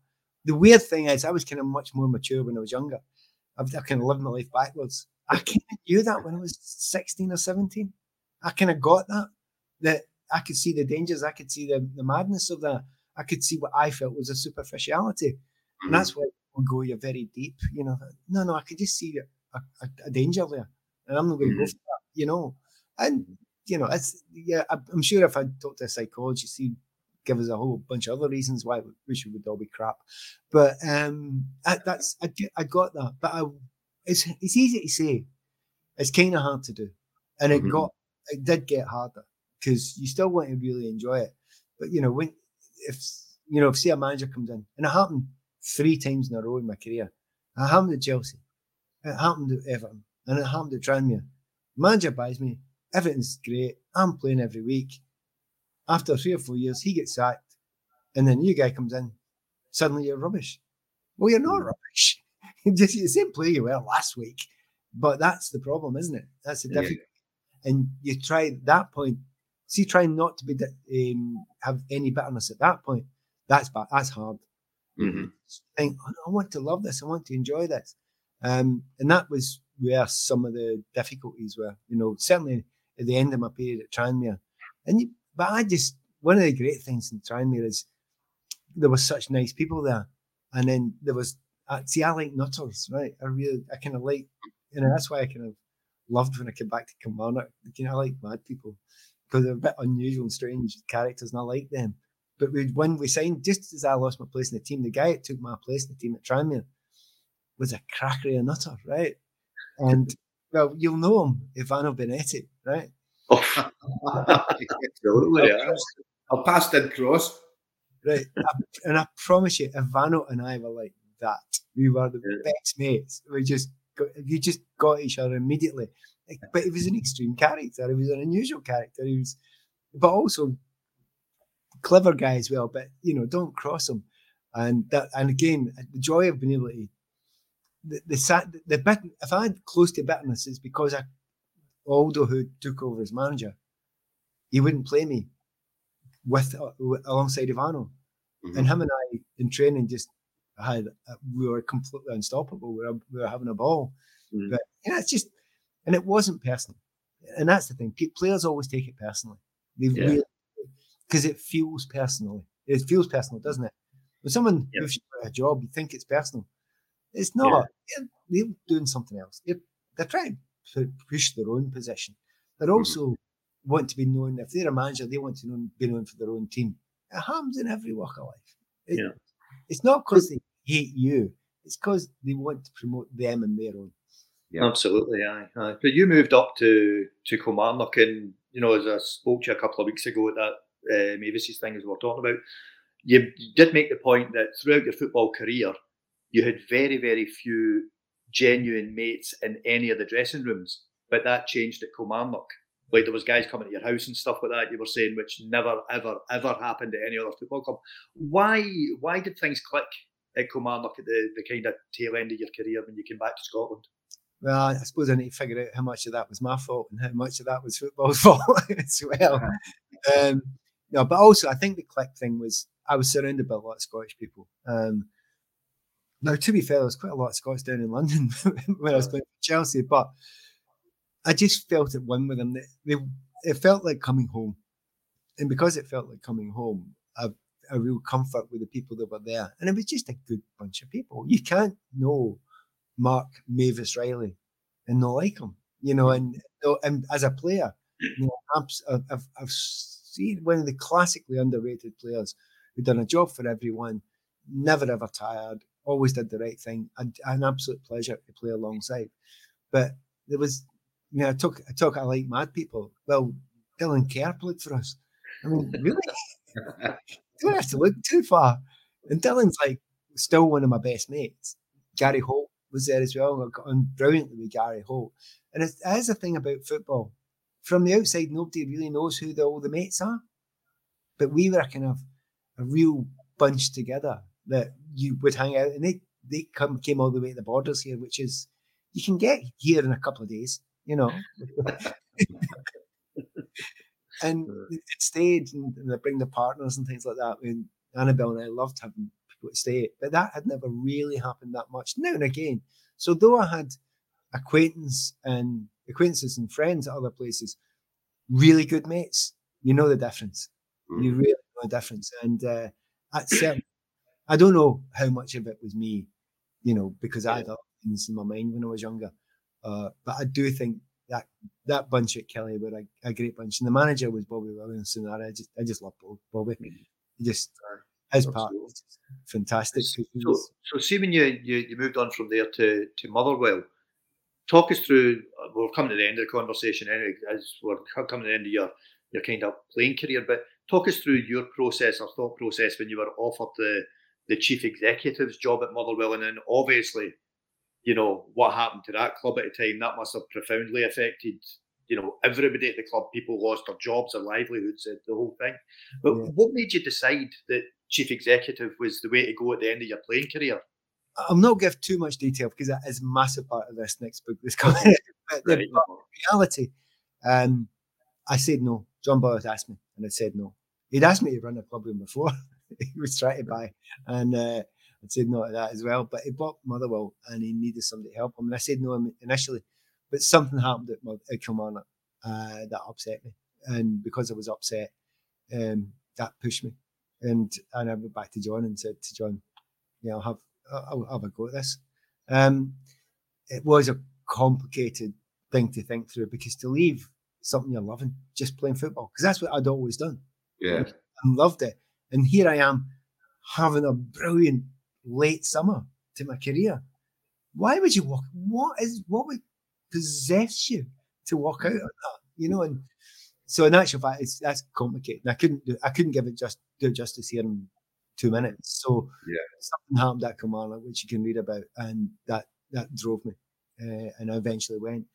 The weird thing is, I was kind of much more mature when I was younger. I've, I kind of lived my life backwards. I kind of knew that when I was 16 or 17. I kind of got that, that I could see the dangers, I could see the, the madness of that. I could see what I felt was a superficiality. And mm-hmm. that's why people go, you're very deep. You know, no, no, I could just see a, a, a danger there. And I'm not going to go mm-hmm. for that, you know. And, you know, it's, yeah, I'm sure if I talked to a psychologist, he'd give us a whole bunch of other reasons why we would all be crap. But um, I, that's, I, I got that. But I, it's, it's easy to say. It's kind of hard to do. And it Mhm. got, it did get harder because you still want to really enjoy it. But, you know, when, if, you know, if say a manager comes in, and it happened three times in a row in my career. It happened at Chelsea. It happened at Everton. And it happened at Tranmere. Manager buys me. Everything's great. I'm playing every week. After three or four years, he gets sacked. And then new guy comes in. Suddenly you're rubbish. Well, you're not rubbish. Just the same player you were last week. But that's the problem, isn't it? That's the Yeah. And you try at that point. See, try not to be um, have any bitterness at that point. That's bad. That's hard Mhm. think, "Oh, I want to love this. I want to enjoy this. Um, and that was where some of the difficulties were, you know, certainly at the end of my period at Tranmere. And you, but I just one of the great things in Tranmere is there were such nice people there, and then there was uh, see I like nutters, right? I really I kind of like, you know, that's why I kind of loved when I came back to Kilmarnock. You know, I like mad people because they're a bit unusual and strange characters, and I like them. But we, when we signed, just as I lost my place in the team, the guy that took my place in the team at Tranmere was a crackery a nutter, right? And well, you'll know him, Ivano Bonetti, right? Absolutely, yeah. Our pass did cross. right? and I promise you, Ivano and I were like that. We were the yeah. best mates. We just got, you just got each other immediately. But he was an extreme character. He was an unusual character. He was, but also clever guy as well. But you know, don't cross him. And that, and again, the joy of being able to the the, the bit, if I had close to bitterness, is because I Aldo, who took over as manager, he wouldn't play me with uh, alongside Ivano, mm-hmm. and him and I in training just had uh, we were completely unstoppable. We were, we were having a ball, mm-hmm. but yeah, it's just and it wasn't personal, and that's the thing. Players always take it personally. They yeah. really because it feels personally. It feels personal, doesn't it? When someone yeah. gives you a job, you think it's personal. It's not. Yeah. They're, they're, doing something else. They're, they're trying push their own position. They're mm-hmm. also mm-hmm. want to be known. If they're a manager, they want to know, be known for their own team. It happens in every walk of life. It, yeah. It's not because they hate you. It's because they want to promote them and their own. Yeah, absolutely. Aye, aye. But you moved up to to Kilmarnock, and you know, as I spoke to you a couple of weeks ago at that uh, Mavis's thing, as we were talking about, you, you did make the point that throughout your football career, you had very, very few genuine mates in any of the dressing rooms. But that changed at Kilmarnock. Like there was guys coming to your house and stuff like that. You were saying, which never, ever, ever happened at any other football club. Why? Why did things click at Kilmarnock at the, the kind of tail end of your career when you came back to Scotland? Well, I suppose I need to figure out how much of that was my fault and how much of that was football's fault as well. Um, no, but also I think the click thing was I was surrounded by a lot of Scottish people. Um, now, to be fair, there was quite a lot of Scots down in London when I was playing for Chelsea, but I just felt at one with them. They, they, it felt like coming home. And because it felt like coming home, a, a real comfort with the people that were there. And it was just a good bunch of people. You can't know Mark Mavis Reilly and not like him, you know. And, and as a player, you know, I've, I've, I've seen one of the classically underrated players who done a job for everyone, never ever tired, always did the right thing. And an absolute pleasure to play alongside. But there was, you know, I talk, I talk, I like mad people. Well, Dylan Kerr played for us. I mean, really? don't have to look too far. And Dylan's like still one of my best mates. Gary Holt was there as well. I got on brilliantly with Gary Holt. And it is a thing about football. From the outside, nobody really knows who the, all the mates are. But we were kind of a real bunch together that you would hang out, and they they come came all the way to the borders here, which is you can get here in a couple of days, you know. and it stayed, and, and, they bring the partners and things like that. I mean, Annabelle and I loved having people to stay, but that had never really happened that much. Now and again, so though I had acquaintance and acquaintances and friends at other places, really good mates, you know the difference. Mm. You really know the difference, and uh, at certain I don't know how much of it was me, you know, because I had other things in my mind when I was younger. Uh, but I do think that that bunch at Killie were a, a, great bunch, and the manager was Bobby Williamson. And I just I just love Bobby. Mm-hmm. He just his part was fantastic. So, so see when you, you you moved on from there to to Motherwell, talk us through. We're coming to the end of the conversation anyway, as we're coming to the end of your your kind of playing career. But talk us through your process or thought process when you were offered the the chief executive's job at Motherwell, and then obviously, you know what happened to that club at the time. That must have profoundly affected, you know, everybody at the club. People lost their jobs, their livelihoods, the whole thing. But yeah. what made you decide that chief executive was the way to go at the end of your playing career? I'll not give too much detail because that is a massive part of this next book This coming. but the reality, um, I said no. John Boyle asked me, and I said no. He'd asked me to run a club room before, he was trying to buy, and uh, I said no to that as well. But he bought Motherwell, and he needed somebody to help him. And I said no initially, but something happened at, at Kilmarnock uh, that upset me, and because I was upset, um, that pushed me. And and I went back to John and said to John, "Yeah, I'll have I'll, I'll have a go at this." Um, it was a complicated thing to think through because to leave something you're loving, just playing football, because that's what I'd always done. Yeah, I loved it. And here I am having a brilliant late summer to my career. Why would you walk? What is what would possess you to walk out on that? You know, and so in actual fact, it's that's complicated. And I couldn't do I couldn't give it just do justice here in two minutes. So yeah. something happened at Kilmarnock, which you can read about, and that that drove me, uh, and I eventually went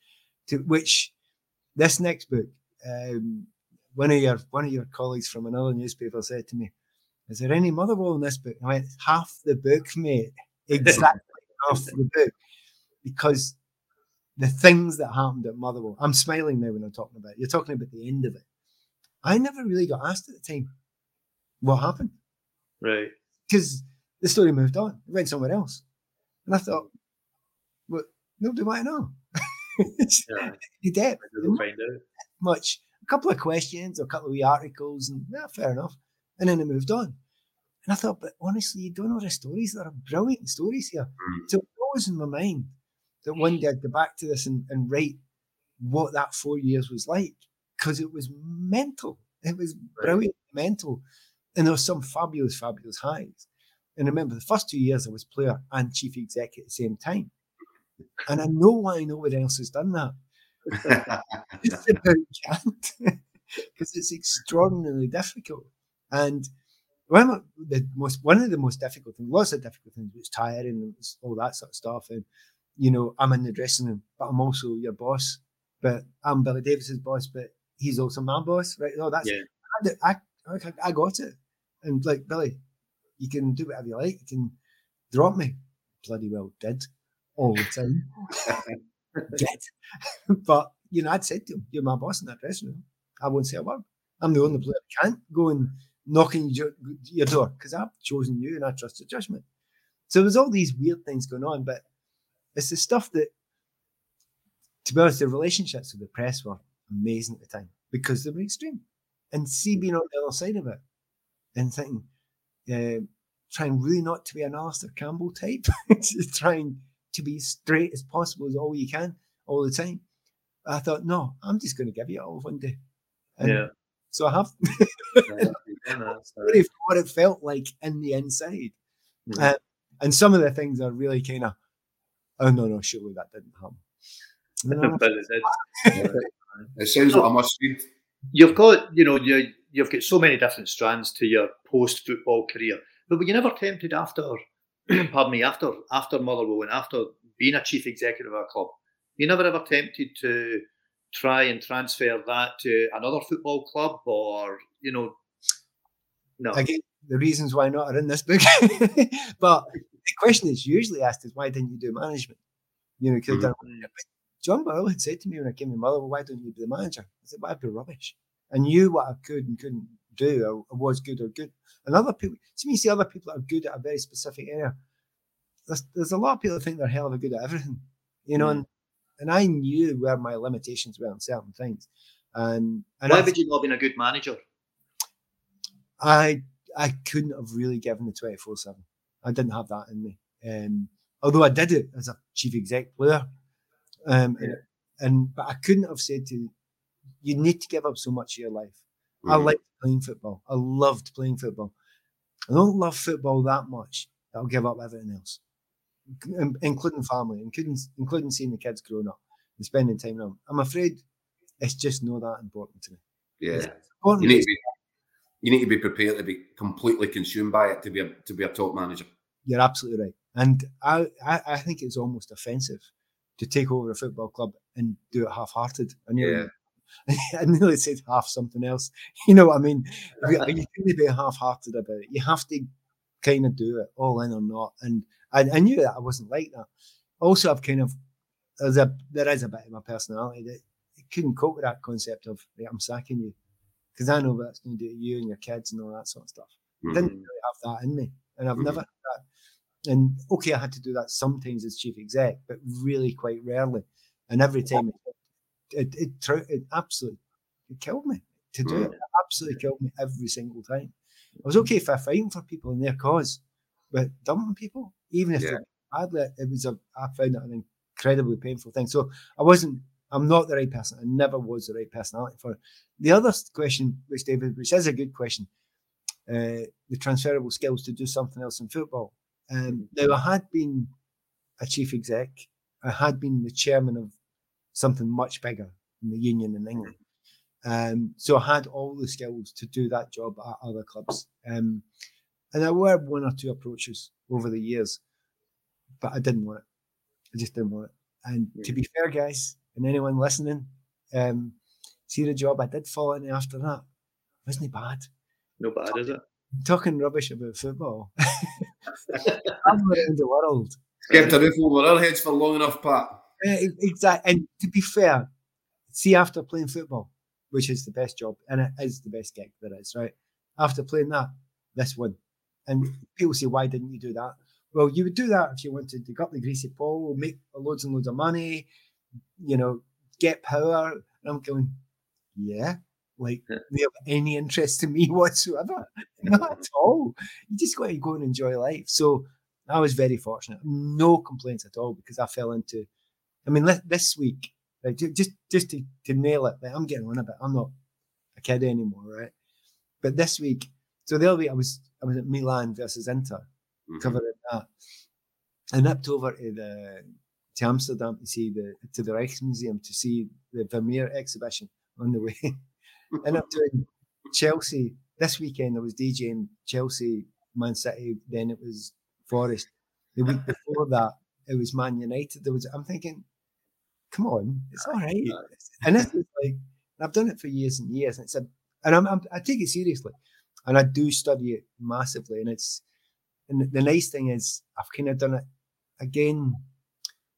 to which this next book. Um, one of your one of your colleagues from another newspaper said to me, "Is there any Motherwell in this book?" I went, "Half the book, mate. Exactly half the book." Because the things that happened at Motherwell, I'm smiling now when I'm talking about it. You're talking about the end of it. I never really got asked at the time what happened. Right. Because the story moved on. It went somewhere else. And I thought, well, nobody might know. Yeah. you did. Find out. Much. A couple of questions, or a couple of wee articles, and yeah, fair enough. And then it moved on. And I thought, but honestly, you don't know the stories. There are brilliant stories here. Mm. So it was in my mind that one day I'd go back to this and, and write what that four years was like because it was mental. It was brilliant, mental. And there was some fabulous, fabulous highs. And remember, the first two years I was player and chief exec at the same time. And I know why nobody else has done that. It's about can't because it's extraordinarily difficult. And one of the most one of the most difficult things, lots of difficult things, was tiring and was all that sort of stuff. And you know, I'm in the dressing room, but I'm also your boss. But I'm Billy Davies's boss, but he's also my boss, right? No, that's Yeah. I, I, I got it. And like Billy, you can do whatever you like. You can drop me. Bloody well did all the time. did. but you know, I'd said to him, "You're my boss in that dressing room. I won't say a word. I'm the only player that can't go and knock on your, your door because I've chosen you and I trust your judgment." So there's all these weird things going on, but it's the stuff that, to be honest, the relationships with the press were amazing at the time because they were extreme. And see being on the other side of it and thinking, uh, trying really not to be an Alastair Campbell type, trying to be straight as possible as all you can all the time. I thought, no, I'm just going to give you it all one day. And Yeah. So I have Yeah, really what it felt like in the inside. Mhm. Uh, and some of the things are really kind of, oh, no, no, surely that didn't happen. No, it it sounds like I must read. You've got, you know, you you've got so many different strands to your post football career. But were you never tempted after, pardon me, after after Motherwell and after being a chief executive of a club, you never ever tempted to try and transfer that to another football club or you know, no, Again, the reasons why not are in this book. but the question is usually asked is why didn't you do management? You know, because Mhm. John Boyle had said to me when I came to Motherwell, why don't you be the manager? I said, well, I'd be rubbish. I knew what I could and couldn't do, or, or was good or good. And other people, to me see other people that are good at a very specific area. There's, there's a lot of people that think they're hell of a good at everything, you know, and, and I knew where my limitations were on certain things. And, and why I, would you not have been a good manager? I I couldn't have really given the 24 7. I didn't have that in me. Um, although I did it as a chief exec player. Um, and, and but I couldn't have said to you need to give up so much of your life. I Mhm. liked playing football. I loved playing football. I don't love football that much I'll give up everything else, including family, including including seeing the kids growing up and spending time with them. I'm afraid it's just not that important to me. Yeah. Important You need to be you need to be prepared to be completely consumed by it to be a to be a top manager. You're absolutely right. And I, I, I think it's almost offensive to take over a football club and do it half hearted. I nearly, I nearly said half something else. You know what I mean? You you can't be half hearted about it. You have to kind of do it all in or not. And I, I knew that I wasn't like that. Also, I've kind of, there's a, there is a bit of my personality that couldn't cope with that concept of, right, I'm sacking you. Because I know what it's going to do to you and your kids and all that sort of stuff Mhm. didn't really have that in me, and I've Mhm. never had that. And okay, I had to do that sometimes as chief exec, but really quite rarely. And every time it it it, it absolutely it killed me to do it. It absolutely killed me every single time. I was okay for fighting for people in their cause, but dumping people, even if Yeah. badly, it was a I found it an incredibly painful thing. So I wasn't. I'm not the right person. I never was the right personality for it. The other question, which David, which is a good question, uh, the transferable skills to do something else in football. Um, now, I had been a chief exec. I had been the chairman of something much bigger in the union in England. Um, so I had all the skills to do that job at other clubs. Um, And there were one or two approaches over the years, but I didn't want it. I just didn't want it. And to be fair, guys, and anyone listening, um, see the job I did fall in after that wasn't it bad. No bad, is it? Talking rubbish about football. I'm around the world. Kept a roof over our heads for long enough, Pat. Yeah, exactly. And to be fair, see, after playing football, which is the best job, and it is the best gig there is, right? After playing that, this one. And people say, why didn't you do that? Well, you would do that if you wanted to get the greasy pole, make loads and loads of money, you know, get power. And I'm going, yeah, like yeah. they have any interest in me whatsoever. Not at all. You just got to go and enjoy life. So I was very fortunate. No complaints at all because I fell into. I mean, this week, like just just to, to nail it, like I'm getting on a bit. I'm not a kid anymore, right? But this week, so the other week I was I was at Milan versus Inter, mm-hmm. covering that, and up over to the to Amsterdam to see the to the Rijksmuseum to see the Vermeer exhibition on the way. and I'm doing Chelsea this weekend. I was DJing Chelsea, Man City. Then it was Forest. The week before that, it was Man United. There was. I'm thinking, come on, it's all right. And this is like, I've done it for years and years, and it's a, and I'm, I'm, i take it seriously, and I do study it massively. And it's, and the nice thing is, I've kind of done it again.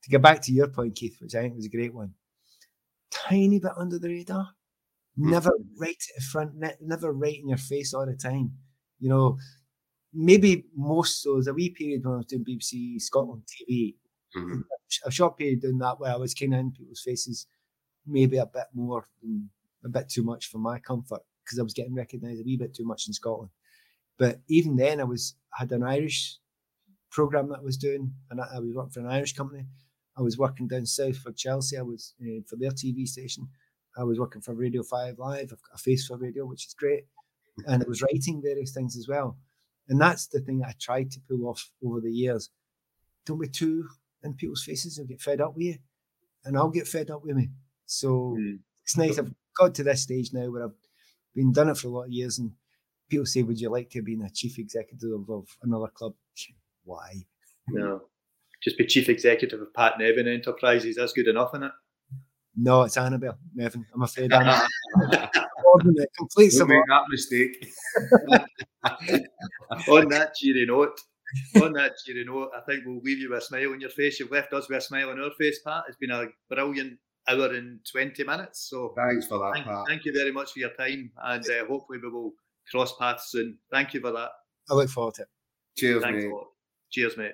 To get back to your point, Keith, which I think was a great one, tiny bit under the radar never right at the front, never right in your face all the time. You know, maybe most so. There's a wee period when I was doing BBC Scotland TV, mm-hmm. a short period doing that where I was kind of in people's faces, maybe a bit more a bit too much for my comfort because I was getting recognised a wee bit too much in Scotland. But even then, I was had an Irish program that I was doing, and I, I was working for an Irish company. I was working down south for Chelsea. I was uh, for their TV station. I was working for Radio 5 Live. I've got a face for radio, which is great. And I was writing various things as well. And that's the thing I tried to pull off over the years. Don't be too in people's faces, they'll get fed up with you. And I'll get fed up with me. So mm. it's nice. I've got to this stage now where I've been done it for a lot of years. And people say, Would you like to be a chief executive of another club? Why? No. Just be chief executive of Pat Nevin Enterprises. That's good enough, isn't it? No, it's Annabelle Nevin. I'm afraid I'm a complete Don't make that mistake. on that cheery note, on that cheery note, I think we'll leave you with a smile on your face. You've left us with a smile on our face, Pat. It's been a brilliant hour and 20 minutes. So thanks for that, thank, Pat. Thank you very much for your time. And uh, hopefully we will cross paths soon. Thank you for that. I look forward to it. Cheers, Thanks mate. Cheers, mate.